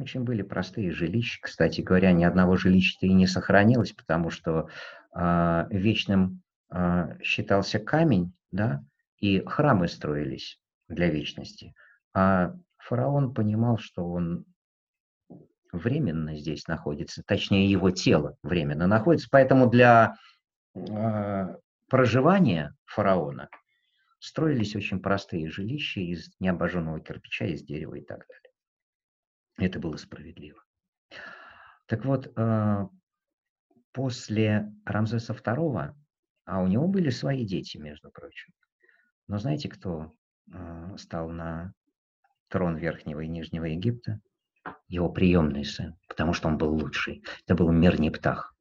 Очень были простые жилища. Кстати говоря, ни одного жилища и не сохранилось, потому что э, вечным э, считался камень, да, и храмы строились для вечности. А фараон понимал, что он временно здесь находится, точнее его тело временно находится, поэтому для э, проживания фараона строились очень простые жилища из необожженного кирпича, из дерева и так далее. Это было справедливо. Так вот, э, после Рамзеса II, а у него были свои дети, между прочим, но знаете, кто э, стал на трон Верхнего и Нижнего Египта? Его приемный сын, потому что он был лучший. Это был Мерни Птах.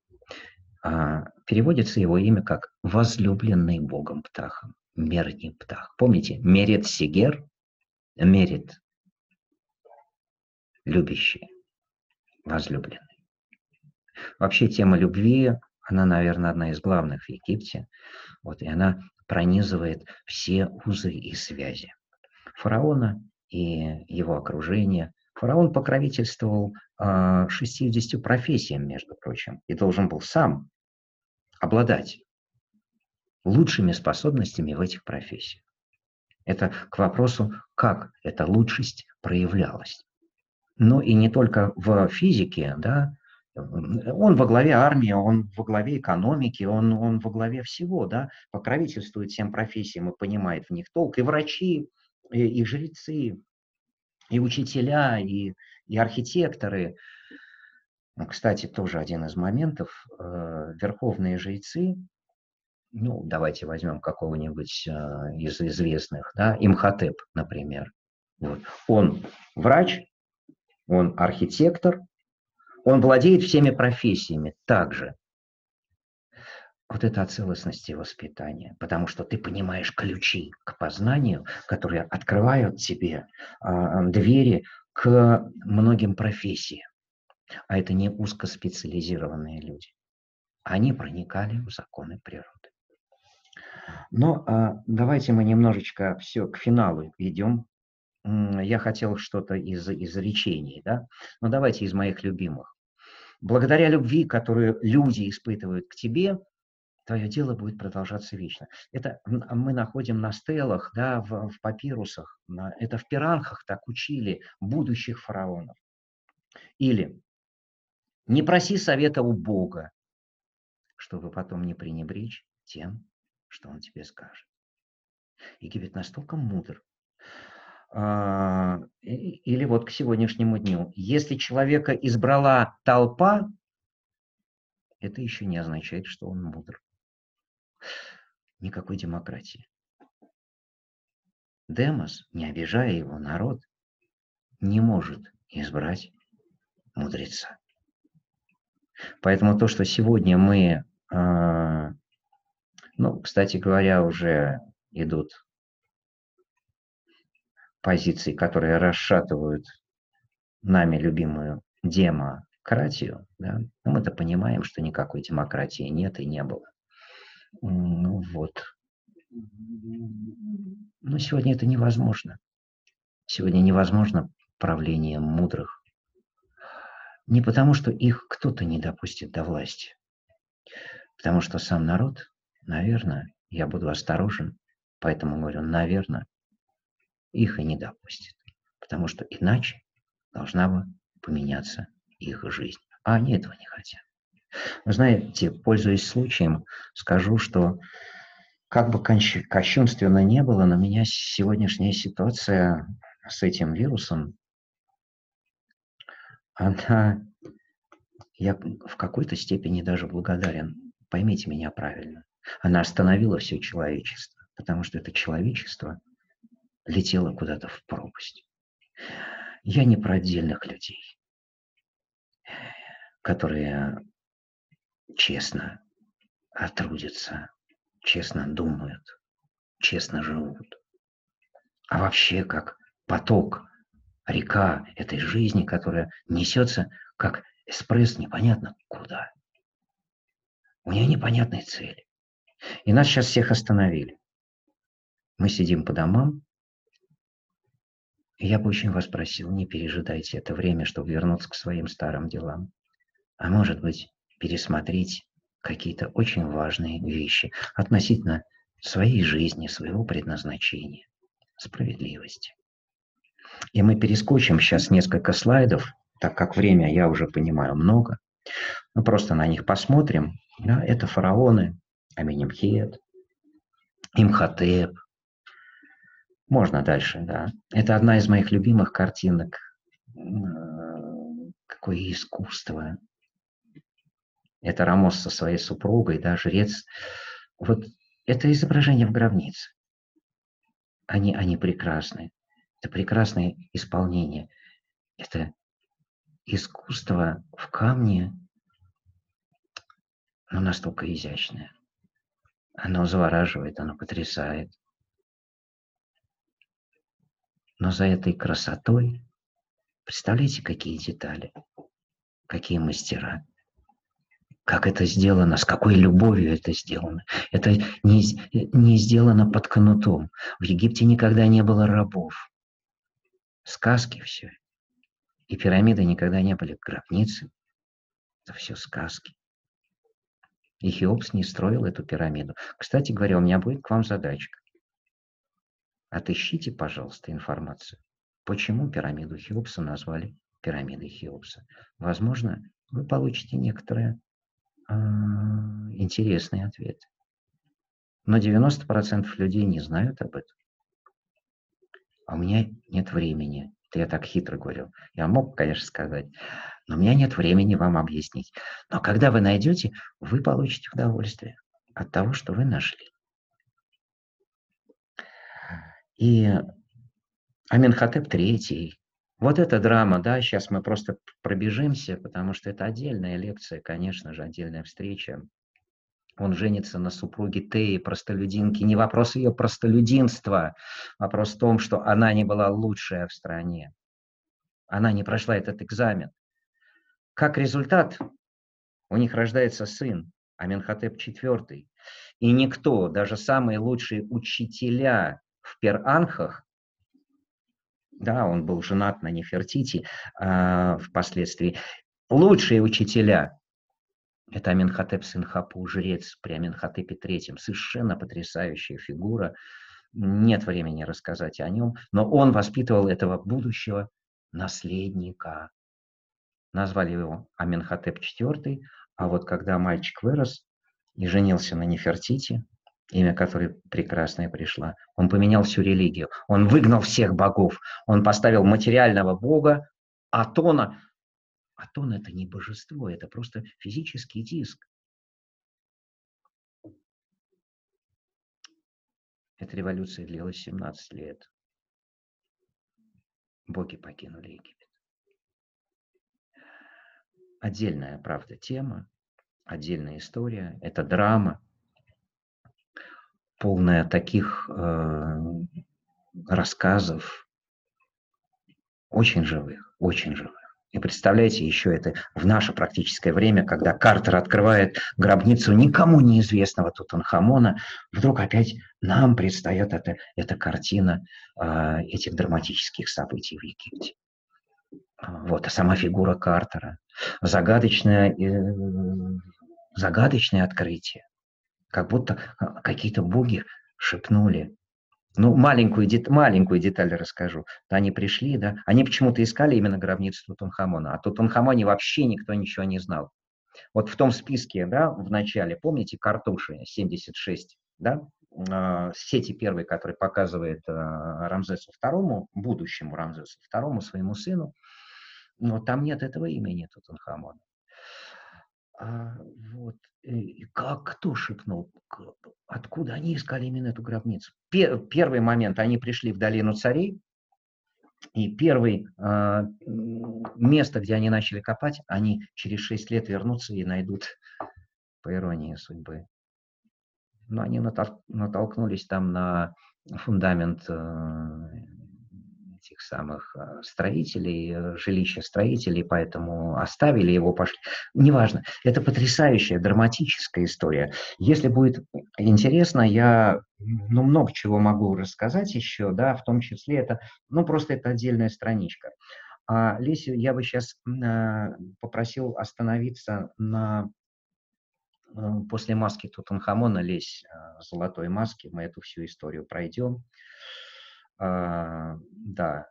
А, переводится его имя как «возлюбленный Богом Птахом». Мерни Птах. Помните? Мерит Сигер, мерит любящий, возлюбленный. Вообще тема любви, она, наверное, одна из главных в Египте. Вот, и она пронизывает все узы и связи. Фараона и его окружение. Фараон покровительствовал э, а, 60 профессиям, между прочим, и должен был сам обладать лучшими способностями в этих профессиях. Это к вопросу, как эта лучшесть проявлялась. Но и не только в физике, да, он во главе армии, он во главе экономики, он, он во главе всего, да, покровительствует всем профессиям и понимает в них толк. И врачи, и, и жрецы, и учителя, и, и архитекторы. Кстати, тоже один из моментов. Э, верховные жрецы, ну, давайте возьмем какого-нибудь э, из известных, да, Имхотеп, например. Вот. Он врач, он архитектор, он владеет всеми профессиями также. Вот это о целостности воспитания, потому что ты понимаешь ключи к познанию, которые открывают тебе э, двери к многим профессиям. А это не узкоспециализированные люди. Они проникали в законы природы. Но э, давайте мы немножечко все к финалу идем я хотел что-то из, из речений, да? Но давайте из моих любимых. Благодаря любви, которую люди испытывают к тебе, твое дело будет продолжаться вечно. Это мы находим на стелах, да, в, в папирусах, на, это в пиранхах так учили будущих фараонов. Или не проси совета у Бога, чтобы потом не пренебречь тем, что он тебе скажет. Египет настолько мудр, а, или вот к сегодняшнему дню. Если человека избрала толпа, это еще не означает, что он мудр. Никакой демократии. Демос, не обижая его народ, не может избрать мудреца. Поэтому то, что сегодня мы, а, ну, кстати говоря, уже идут позиций, которые расшатывают нами любимую демократию, да, мы-то понимаем, что никакой демократии нет и не было. Ну вот. Но сегодня это невозможно. Сегодня невозможно правление мудрых. Не потому, что их кто-то не допустит до власти. Потому что сам народ, наверное, я буду осторожен, поэтому говорю, наверное, их и не допустит. Потому что иначе должна бы поменяться их жизнь. А они этого не хотят. Вы знаете, пользуясь случаем, скажу, что как бы кощунственно не было, на меня сегодняшняя ситуация с этим вирусом, она, я в какой-то степени даже благодарен. Поймите меня правильно. Она остановила все человечество, потому что это человечество – летела куда-то в пропасть. Я не про отдельных людей, которые честно трудятся, честно думают, честно живут. А вообще как поток, река этой жизни, которая несется как эспресс непонятно куда. У нее непонятные цели. И нас сейчас всех остановили. Мы сидим по домам, Я бы очень вас просил, не пережидайте это время, чтобы вернуться к своим старым делам. А может быть, пересмотреть какие-то очень важные вещи относительно своей жизни, своего предназначения, справедливости. И мы перескочим сейчас несколько слайдов, так как время, я уже понимаю, много. Мы просто на них посмотрим. Да, это фараоны, Аминемхет, Имхотеп. Можно дальше, да. Это одна из моих любимых картинок. Какое искусство. Это Рамос со своей супругой, да, жрец. Вот это изображение в гробнице. Они, они прекрасны. Это прекрасное исполнение. Это искусство в камне, но настолько изящное. Оно завораживает, оно потрясает. Но за этой красотой, представляете, какие детали, какие мастера, как это сделано, с какой любовью это сделано. Это не, не сделано под кнутом. В Египте никогда не было рабов. Сказки все. И пирамиды никогда не были гробницы. Это все сказки. И Хеопс не строил эту пирамиду. Кстати говоря, у меня будет к вам задачка. Отыщите, пожалуйста, информацию, почему пирамиду Хеопса назвали пирамидой Хеопса. Возможно, вы получите некоторые э, интересные ответы. Но 90% людей не знают об этом. А у меня нет времени. Это я так хитро говорил. Я мог, конечно, сказать, но у меня нет времени вам объяснить. Но когда вы найдете, вы получите удовольствие от того, что вы нашли. И Аминхотеп третий. Вот эта драма, да, сейчас мы просто пробежимся, потому что это отдельная лекция, конечно же, отдельная встреча. Он женится на супруге Теи, простолюдинки. Не вопрос ее простолюдинства, вопрос в том, что она не была лучшая в стране. Она не прошла этот экзамен. Как результат, у них рождается сын, Аменхотеп IV. И никто, даже самые лучшие учителя в Перанхах, да, он был женат на Нефертити э, впоследствии, лучшие учителя, это Аменхотеп сын Хапу, жрец при Аменхотепе III, совершенно потрясающая фигура, нет времени рассказать о нем, но он воспитывал этого будущего наследника. Назвали его Аменхотеп IV, а вот когда мальчик вырос и женился на Нефертити, имя которой прекрасное пришла, он поменял всю религию, он выгнал всех богов, он поставил материального бога, Атона. Атон – это не божество, это просто физический диск. Эта революция длилась 17 лет. Боги покинули Египет отдельная, правда, тема, отдельная история. Это драма, полная таких э, рассказов, очень живых, очень живых. И представляете, еще это в наше практическое время, когда Картер открывает гробницу никому неизвестного Тутанхамона, вдруг опять нам предстает эта, эта картина э, этих драматических событий в Египте. Вот, а сама фигура Картера. Загадочное, э, загадочное открытие. Как будто а, какие-то боги шепнули. Ну, маленькую, дет, маленькую деталь расскажу. Они пришли, да, они почему-то искали именно гробницу Тутанхамона, а Тутанхамоне вообще никто ничего не знал. Вот в том списке, да, в начале, помните, картуши 76, да, э, сети первой, который показывает э, Рамзесу II, будущему Рамзесу II, своему сыну, но там нет этого имени Тутанхамона. А, вот. И как кто шепнул? Откуда они искали именно эту гробницу? Первый момент, они пришли в долину царей, и первое э, место, где они начали копать, они через шесть лет вернутся и найдут, по иронии судьбы. Но они натолкнулись там на фундамент э, этих самых э, строителей, э, жилища строителей, поэтому оставили его, пошли. Неважно. Это потрясающая, драматическая история. Если будет интересно, я ну, много чего могу рассказать еще, да, в том числе это, ну, просто это отдельная страничка. А Лесю я бы сейчас попросил остановиться на после маски Тутанхамона, лезь золотой маски, мы эту всю историю пройдем. А, да,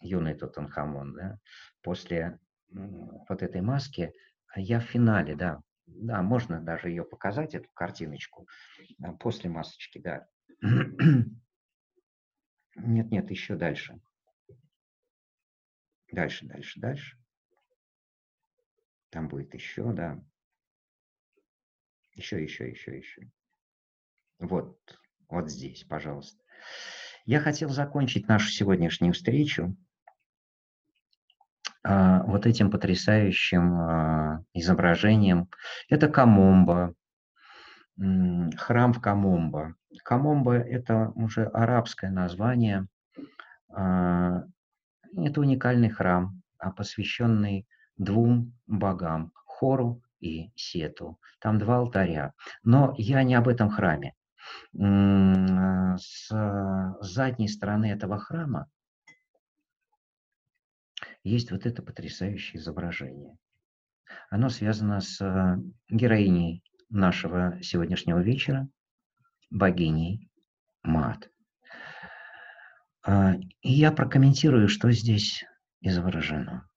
юный Тутанхамон, да, после вот этой маски, я в финале, да, да, можно даже ее показать, эту картиночку, после масочки, да. Нет, нет, еще дальше. Дальше, дальше, дальше. Там будет еще, да. Еще, еще, еще, еще. Вот, вот здесь, пожалуйста. Я хотел закончить нашу сегодняшнюю встречу а, вот этим потрясающим а, изображением. Это Камомба, храм в Камомба. Камомба – это уже арабское название. А, это уникальный храм, посвященный двум богам – Хору и Сету. Там два алтаря. Но я не об этом храме. Э, с задней стороны этого храма есть вот это потрясающее изображение. Оно связано с э, героиней нашего сегодняшнего вечера, богиней Мат. А, и я прокомментирую, что здесь изображено.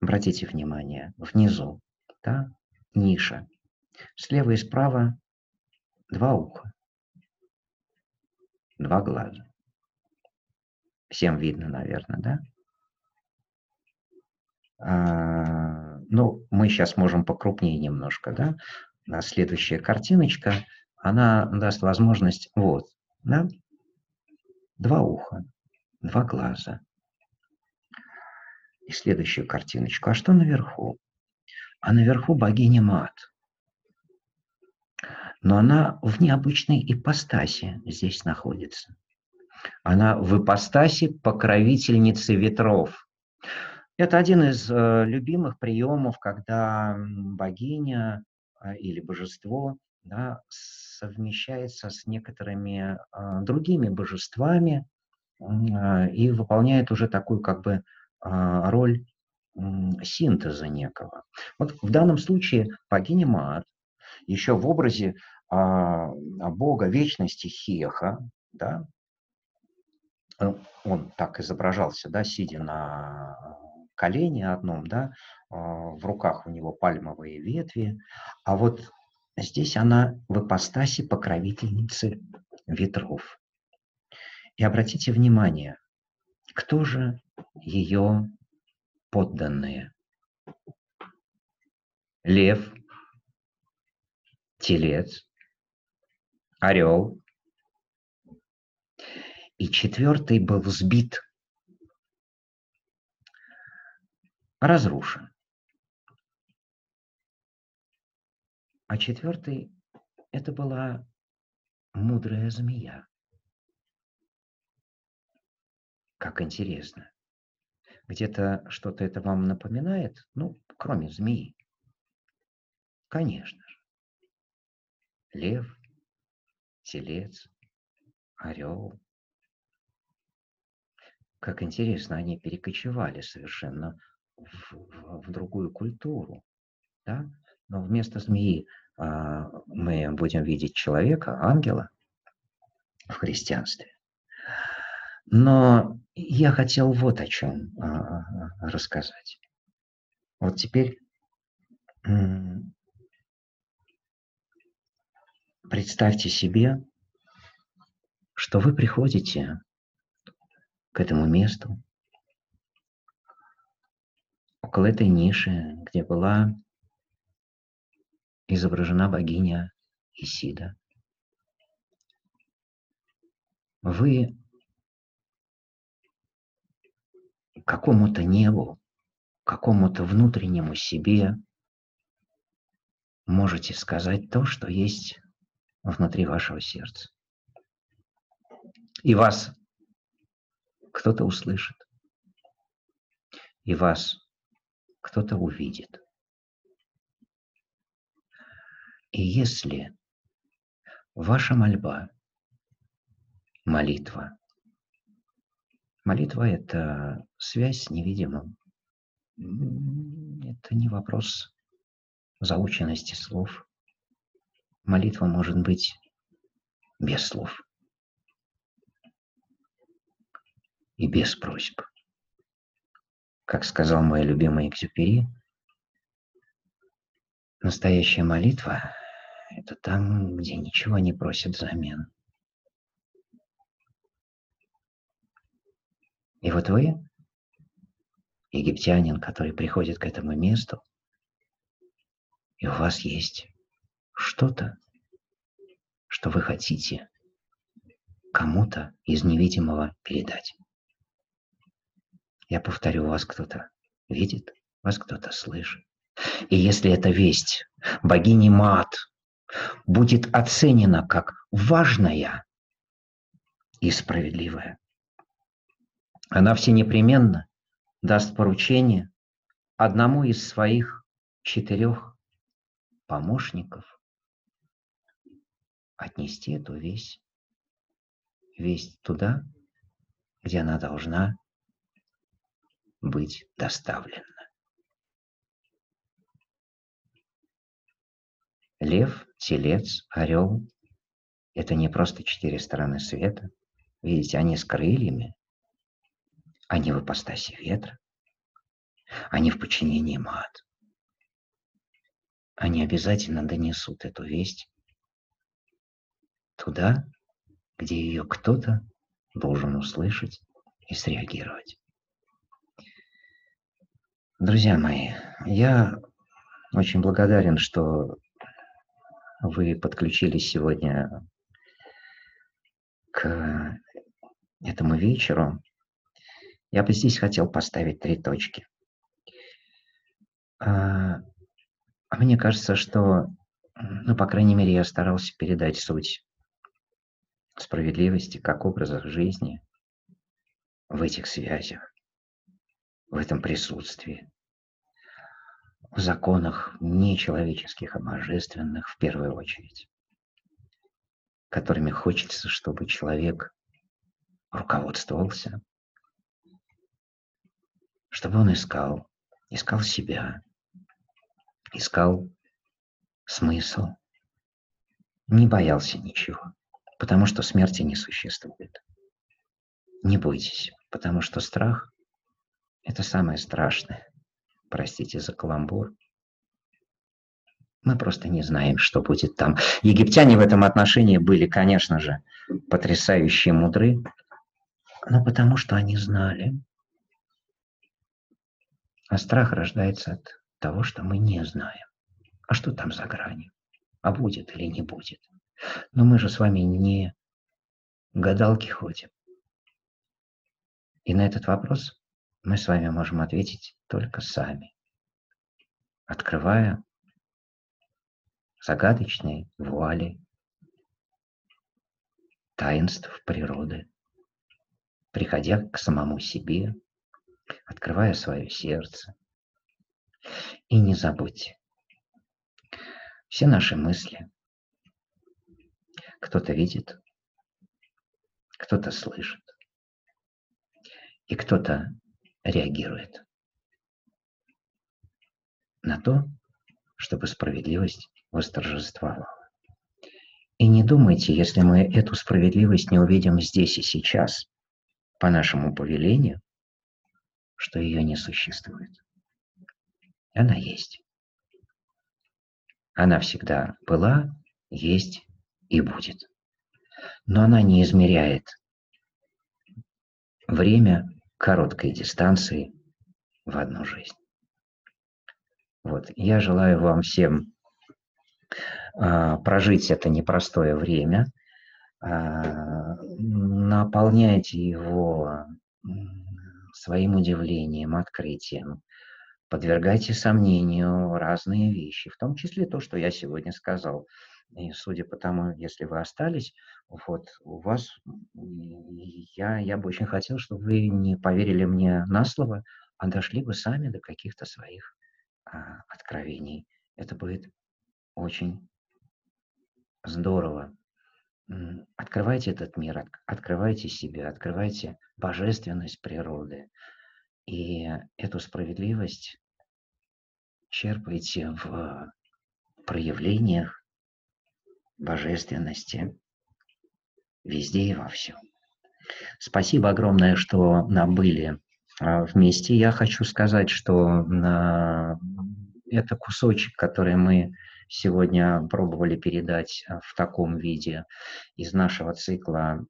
Обратите внимание, внизу, да, ниша. Слева и справа два уха, два глаза. Всем видно, наверное, да? А, ну, мы сейчас можем покрупнее немножко, да? А следующая картиночка, она даст возможность, вот, да? Два уха, два глаза. И следующую картиночку. А что наверху? А наверху богиня Мат – но она в необычной ипостаси здесь находится. Она в ипостаси покровительницы ветров. Это один из э, любимых приемов, когда богиня э, или божество да, совмещается с некоторыми э, другими божествами и выполняет уже такую как бы роль синтеза некого. Вот в данном случае богиня Маат еще в образе а, а, бога вечности Хеха, да, э, он так изображался, да, сидя на колене одном, да, а, в руках у него пальмовые ветви, а вот здесь она в ипостаси покровительницы ветров. И обратите внимание, кто же ее подданные? Лев, телец, орел. И четвертый был сбит, разрушен. А четвертый – это была мудрая змея. Как интересно. Где-то что-то это вам напоминает? Ну, кроме змеи. Конечно. Лев, телец, орел. Как интересно, они перекочевали совершенно в, в, в другую культуру. Да? Но вместо змеи а, мы будем видеть человека, ангела в христианстве. Но я хотел вот о чем а, рассказать. Вот теперь представьте себе, что вы приходите к этому месту, около этой ниши, где была изображена богиня Исида. Вы какому-то небу, какому-то внутреннему себе можете сказать то, что есть внутри вашего сердца. И вас кто-то услышит. И вас кто-то увидит. И если ваша мольба, молитва, молитва – это связь с невидимым, это не вопрос заученности слов. Молитва может быть без слов и без просьб. Как сказал мой любимый Экзюпери, настоящая молитва – это там, где ничего не просят взамен. И вот вы, египтянин, который приходит к этому месту, и у вас есть что-то, что вы хотите кому-то из невидимого передать. Я повторю, вас кто-то видит, вас кто-то слышит. И если эта весть богини Мат будет оценена как важная и справедливая, она все непременно даст поручение одному из своих четырех помощников отнести эту весть, весть туда, где она должна быть доставлена. Лев, телец, орел – это не просто четыре стороны света. Видите, они с крыльями, они в ипостаси ветра, они в подчинении мат. Они обязательно донесут эту весть туда, где ее кто-то должен услышать и среагировать. Друзья мои, я очень благодарен, что вы подключились сегодня к этому вечеру. Я бы здесь хотел поставить три точки. А, мне кажется, что, ну, по крайней мере, я старался передать суть справедливости как образах жизни в этих связях, в этом присутствии в законах не человеческих, а божественных в первую очередь, которыми хочется, чтобы человек руководствовался, чтобы он искал, искал себя, искал смысл, не боялся ничего, потому что смерти не существует. Не бойтесь, потому что страх – это самое страшное, простите за каламбур. Мы просто не знаем, что будет там. Египтяне в этом отношении были, конечно же, потрясающе мудры, но потому что они знали. А страх рождается от того, что мы не знаем. А что там за гранью? А будет или не будет? Но мы же с вами не гадалки ходим. И на этот вопрос мы с вами можем ответить только сами, открывая загадочные вуали таинств природы, приходя к самому себе, открывая свое сердце. И не забудьте, все наши мысли кто-то видит, кто-то слышит, и кто-то реагирует на то, чтобы справедливость восторжествовала. И не думайте, если мы эту справедливость не увидим здесь и сейчас, по нашему повелению, что ее не существует. Она есть. Она всегда была, есть и будет. Но она не измеряет время короткой дистанции в одну жизнь. Вот. Я желаю вам всем а, прожить это непростое время, а, наполняйте его своим удивлением, открытием, подвергайте сомнению разные вещи, в том числе то, что я сегодня сказал. И судя по тому, если вы остались, вот, у вас, я, я бы очень хотел, чтобы вы не поверили мне на слово, а дошли бы сами до каких-то своих а, откровений. Это будет очень здорово. Открывайте этот мир, открывайте себя, открывайте божественность природы. И эту справедливость черпайте в проявлениях божественности везде и во всем. Спасибо огромное, что были а, вместе. Я хочу сказать, что это кусочек, который мы сегодня пробовали передать а, в таком виде из нашего цикла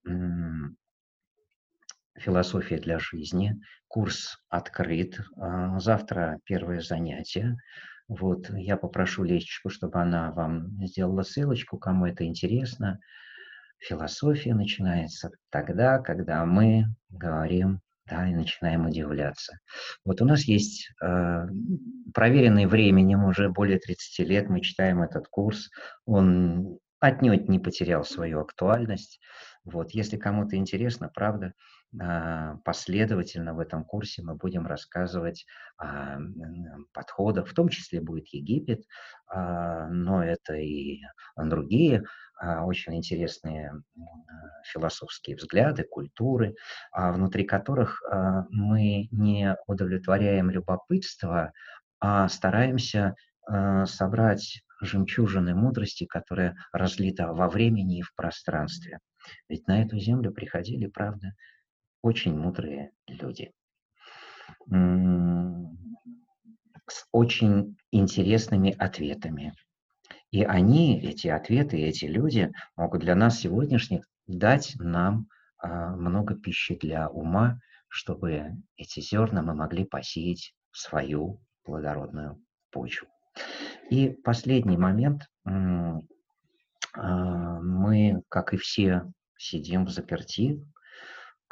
«Философия для жизни». Курс открыт. А, завтра первое занятие. Вот, я попрошу Лечечку, чтобы она вам сделала ссылочку, кому это интересно. Философия начинается тогда, когда мы говорим да, и начинаем удивляться. Вот у нас есть э, проверенный временем, уже более 30 лет мы читаем этот курс, он отнюдь не потерял свою актуальность. Вот, если кому-то интересно, правда, последовательно в этом курсе мы будем рассказывать о подходах, в том числе будет Египет, э, но это и другие а, очень интересные философские взгляды, культуры, а, внутри которых а, мы не удовлетворяем любопытство, а стараемся собрать жемчужины мудрости, которая разлита во времени и в пространстве. Ведь на эту землю приходили, правда, очень мудрые люди с очень интересными ответами, и они, эти ответы, эти люди могут для нас сегодняшних дать нам а, много пищи для ума, чтобы эти зерна мы могли посеять в свою плодородную почву. И последний момент. А, мы, как и все, сидим в заперти,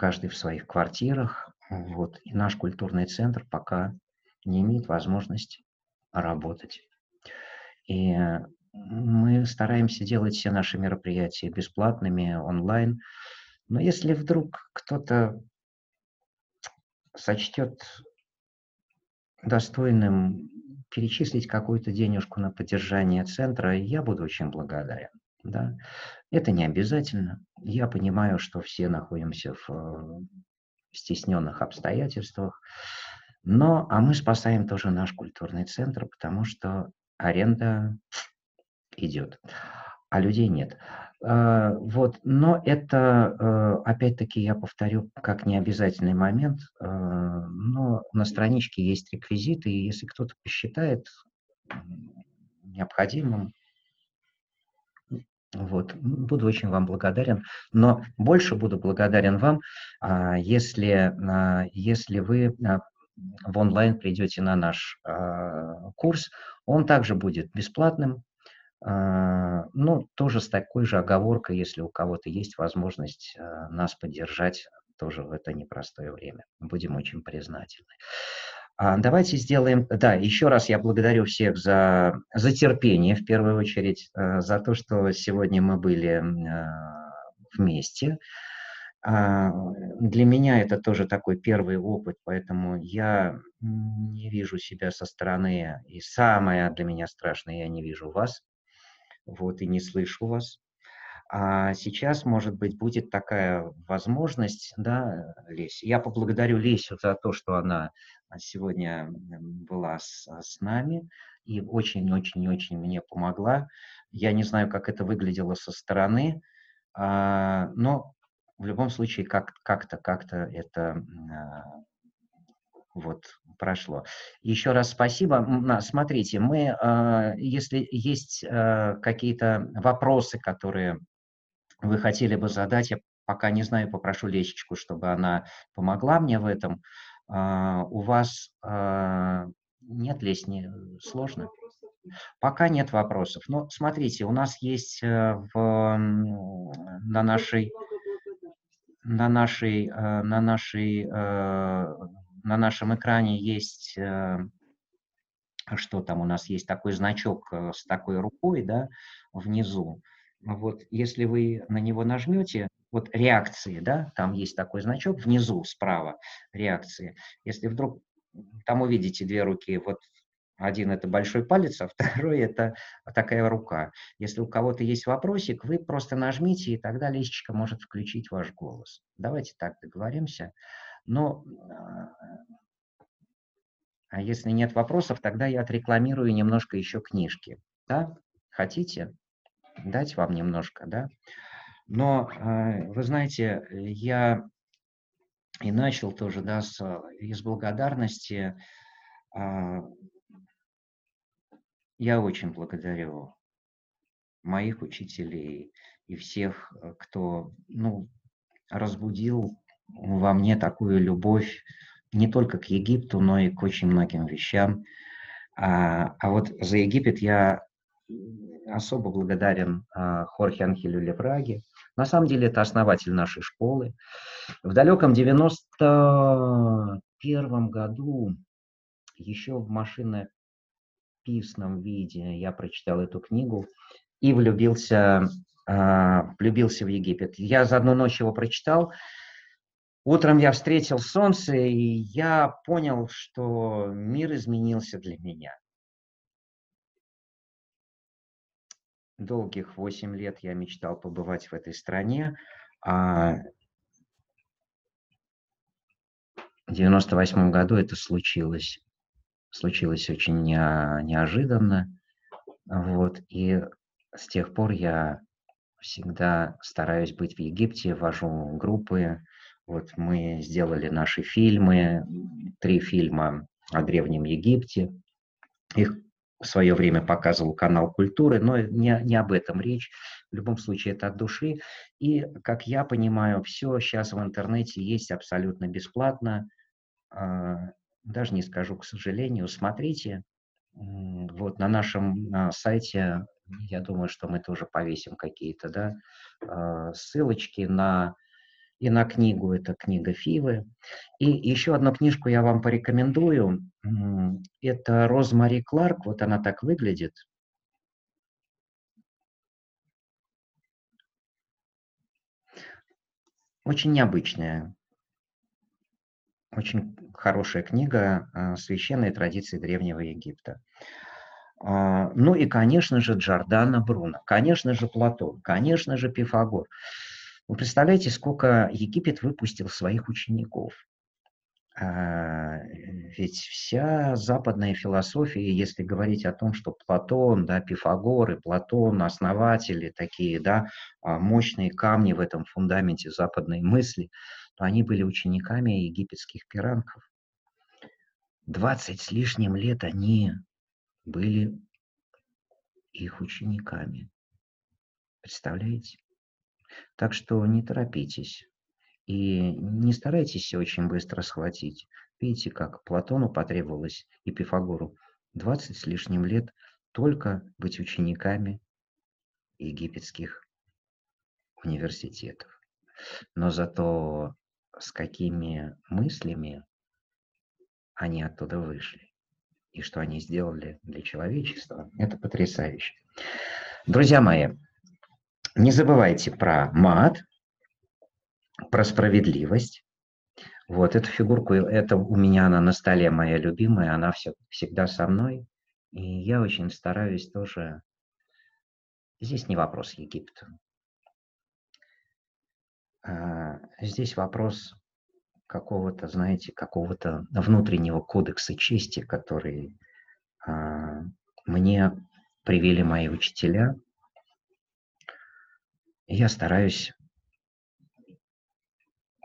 каждый в своих квартирах. Вот, и наш культурный центр пока не имеет возможности работать. И мы стараемся делать все наши мероприятия бесплатными, онлайн. Но если вдруг кто-то сочтет достойным перечислить какую-то денежку на поддержание центра, я буду очень благодарен. Да? Это не обязательно. Я понимаю, что все находимся в э, стесненных обстоятельствах. Но, а мы спасаем тоже наш культурный центр, потому что аренда идет, а людей нет. А, вот, но это, э, опять-таки, я повторю, как необязательный момент, э, но на страничке есть реквизиты, и если кто-то посчитает необходимым, вот, буду очень вам благодарен, но больше буду благодарен вам, а, если, а, если вы в онлайн придете на наш курс, он также будет бесплатным, а, ну, тоже с такой же оговоркой, если у кого-то есть возможность а, нас поддержать тоже в это непростое время. Будем очень признательны. А, давайте сделаем... Да, еще раз я благодарю всех за, за терпение, в первую очередь, за то, что сегодня мы были вместе. Для меня это тоже такой первый опыт, поэтому я не вижу себя со стороны. И самое для меня страшное, я не вижу вас вот, и не слышу вас. А сейчас, может быть, будет такая возможность, да, Лесь. Я поблагодарю Лесю за то, что она сегодня была с, с нами и очень-очень-очень мне помогла. Я не знаю, как это выглядело со стороны, а, но в любом случае как, как-то, как-то это а, вот прошло. Еще раз спасибо. Смотрите, мы, а, если есть а, какие-то вопросы, которые вы хотели бы задать, я пока не знаю, попрошу Лесечку, чтобы она помогла мне в этом. А, у вас нет, Лесь, не сложно? Пока нет вопросов. Но смотрите, у нас есть э, в, на нашей на нашей, на нашей на нашем экране есть э, что там у нас есть такой значок э, с такой рукой, да, внизу. Вот если вы на него нажмете, вот реакции, да, там есть такой значок внизу справа, реакции. Если вдруг там увидите две руки, вот один это большой палец, а второй это такая рука. Если у кого-то есть вопросик, вы просто нажмите, и тогда лисичка может включить ваш голос. Давайте так договоримся. Но а, а если нет вопросов, тогда я отрекламирую немножко еще книжки. Да? Хотите? Дать вам немножко, да? Но, а, вы знаете, я и начал тоже, да, с, из благодарности. А, я очень благодарю моих учителей и всех, кто, ну, разбудил во мне такую любовь не только к Египту, но и к очень многим вещам. А, а вот за Египет я особо благодарен а, Хорхе Анхелю Левраге. На самом деле это основатель нашей школы. В далеком 91 году, еще в машинописном виде, я прочитал эту книгу и влюбился, а, влюбился в Египет. Я за одну ночь его прочитал, Утром я встретил солнце, и я понял, что мир изменился для меня. Долгих восемь лет я мечтал побывать в этой стране, а в 98 году это случилось. Случилось очень неожиданно. Вот, и с тех пор я всегда стараюсь быть в Египте, вожу группы, вот мы сделали наши фильмы, три фильма о Древнем Египте. Их в свое время показывал канал культуры, но не, не об этом речь. В любом случае, это от души. И, как я понимаю, все сейчас в интернете есть абсолютно бесплатно. А, даже не скажу, к сожалению. Смотрите. Вот на нашем на сайте, я думаю, что мы тоже повесим какие-то да, а, ссылочки на и на книгу, это книга Фивы. И еще одну книжку я вам порекомендую. Это Розмари Кларк, вот она так выглядит. Очень необычная, очень хорошая книга а, «Священные традиции Древнего Египта». А, ну и, конечно же, Джордана Бруно, конечно же, Платон, конечно же, Пифагор. Вы представляете, сколько Египет выпустил своих учеников? А, ведь вся западная философия, если говорить о том, что Платон, да, Пифагор и Платон, основатели такие, да, а, мощные камни в этом фундаменте западной мысли, то они были учениками египетских пиранков. Двадцать с лишним лет они были их учениками. Представляете? Так что не торопитесь и не старайтесь очень быстро схватить. Видите, как Платону потребовалось и Пифагору 20 с лишним лет только быть учениками египетских университетов. Но зато с какими мыслями они оттуда вышли и что они сделали для человечества, это потрясающе. Друзья мои, не забывайте про мат, про справедливость. Вот эту фигурку, это у меня она на столе моя любимая, она все, всегда со мной. И я очень стараюсь тоже... Здесь не вопрос Египта. Здесь вопрос какого-то, знаете, какого-то внутреннего кодекса чести, который а, мне привели мои учителя – я стараюсь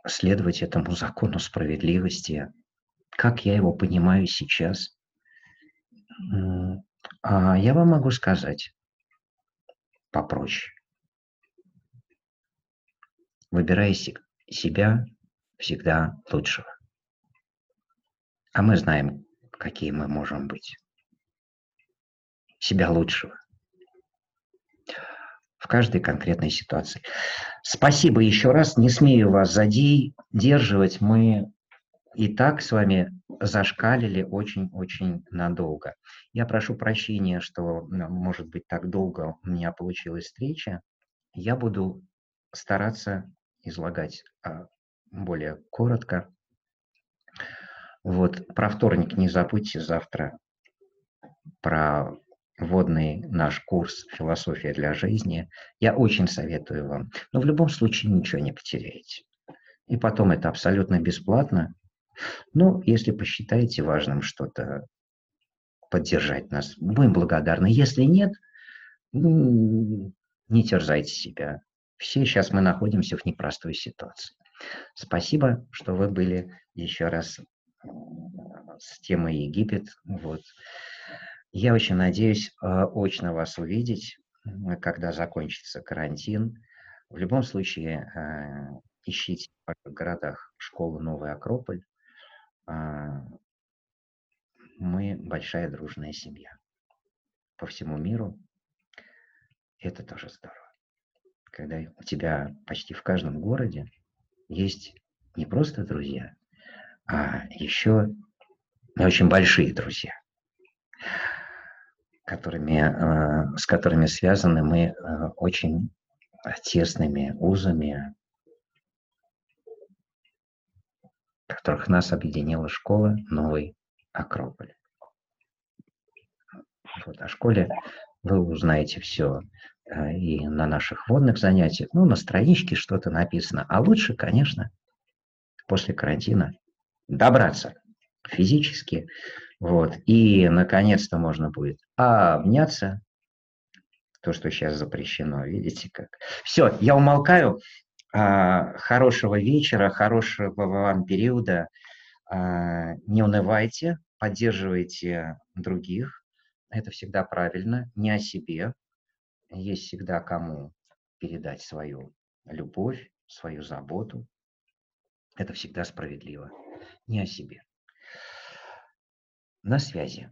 следовать этому закону справедливости, как я его понимаю сейчас. А я вам могу сказать попроще. Выбирай себя всегда лучшего. А мы знаем, какие мы можем быть. Себя лучшего в каждой конкретной ситуации. Спасибо еще раз. Не смею вас задерживать. Мы и так с вами зашкалили очень-очень надолго. Я прошу прощения, что, может быть, так долго у меня получилась встреча. Я буду стараться излагать а, более коротко. Вот, про вторник не забудьте завтра, про вводный наш курс «Философия для жизни». Я очень советую вам. Но в любом случае ничего не потеряете. И потом это абсолютно бесплатно. Ну, если посчитаете важным что-то поддержать нас, будем благодарны. Если нет, не терзайте себя. Все сейчас мы находимся в непростой ситуации. Спасибо, что вы были еще раз с темой Египет. Вот. Я очень надеюсь э, очно вас увидеть, когда закончится карантин. В любом случае, э, ищите в городах школу Новый Акрополь. А, мы большая дружная семья по всему миру. Это тоже здорово. Когда у тебя почти в каждом городе есть не просто друзья, а еще очень большие друзья, которыми, а, с которыми связаны мы а, очень тесными узами, которых нас объединила школа «Новый Акрополь». Вот, о школе вы узнаете все э, и на наших водных занятиях, ну, на страничке что-то написано. А лучше, конечно, после карантина добраться физически, вот, и, наконец-то, можно будет обняться, то, что сейчас запрещено, видите как. Все, я умолкаю. А, хорошего вечера, хорошего вам периода. А, не унывайте, поддерживайте других. Это всегда правильно, не о себе. Есть всегда кому передать свою любовь, свою заботу. Это всегда справедливо. Не о себе. На связи.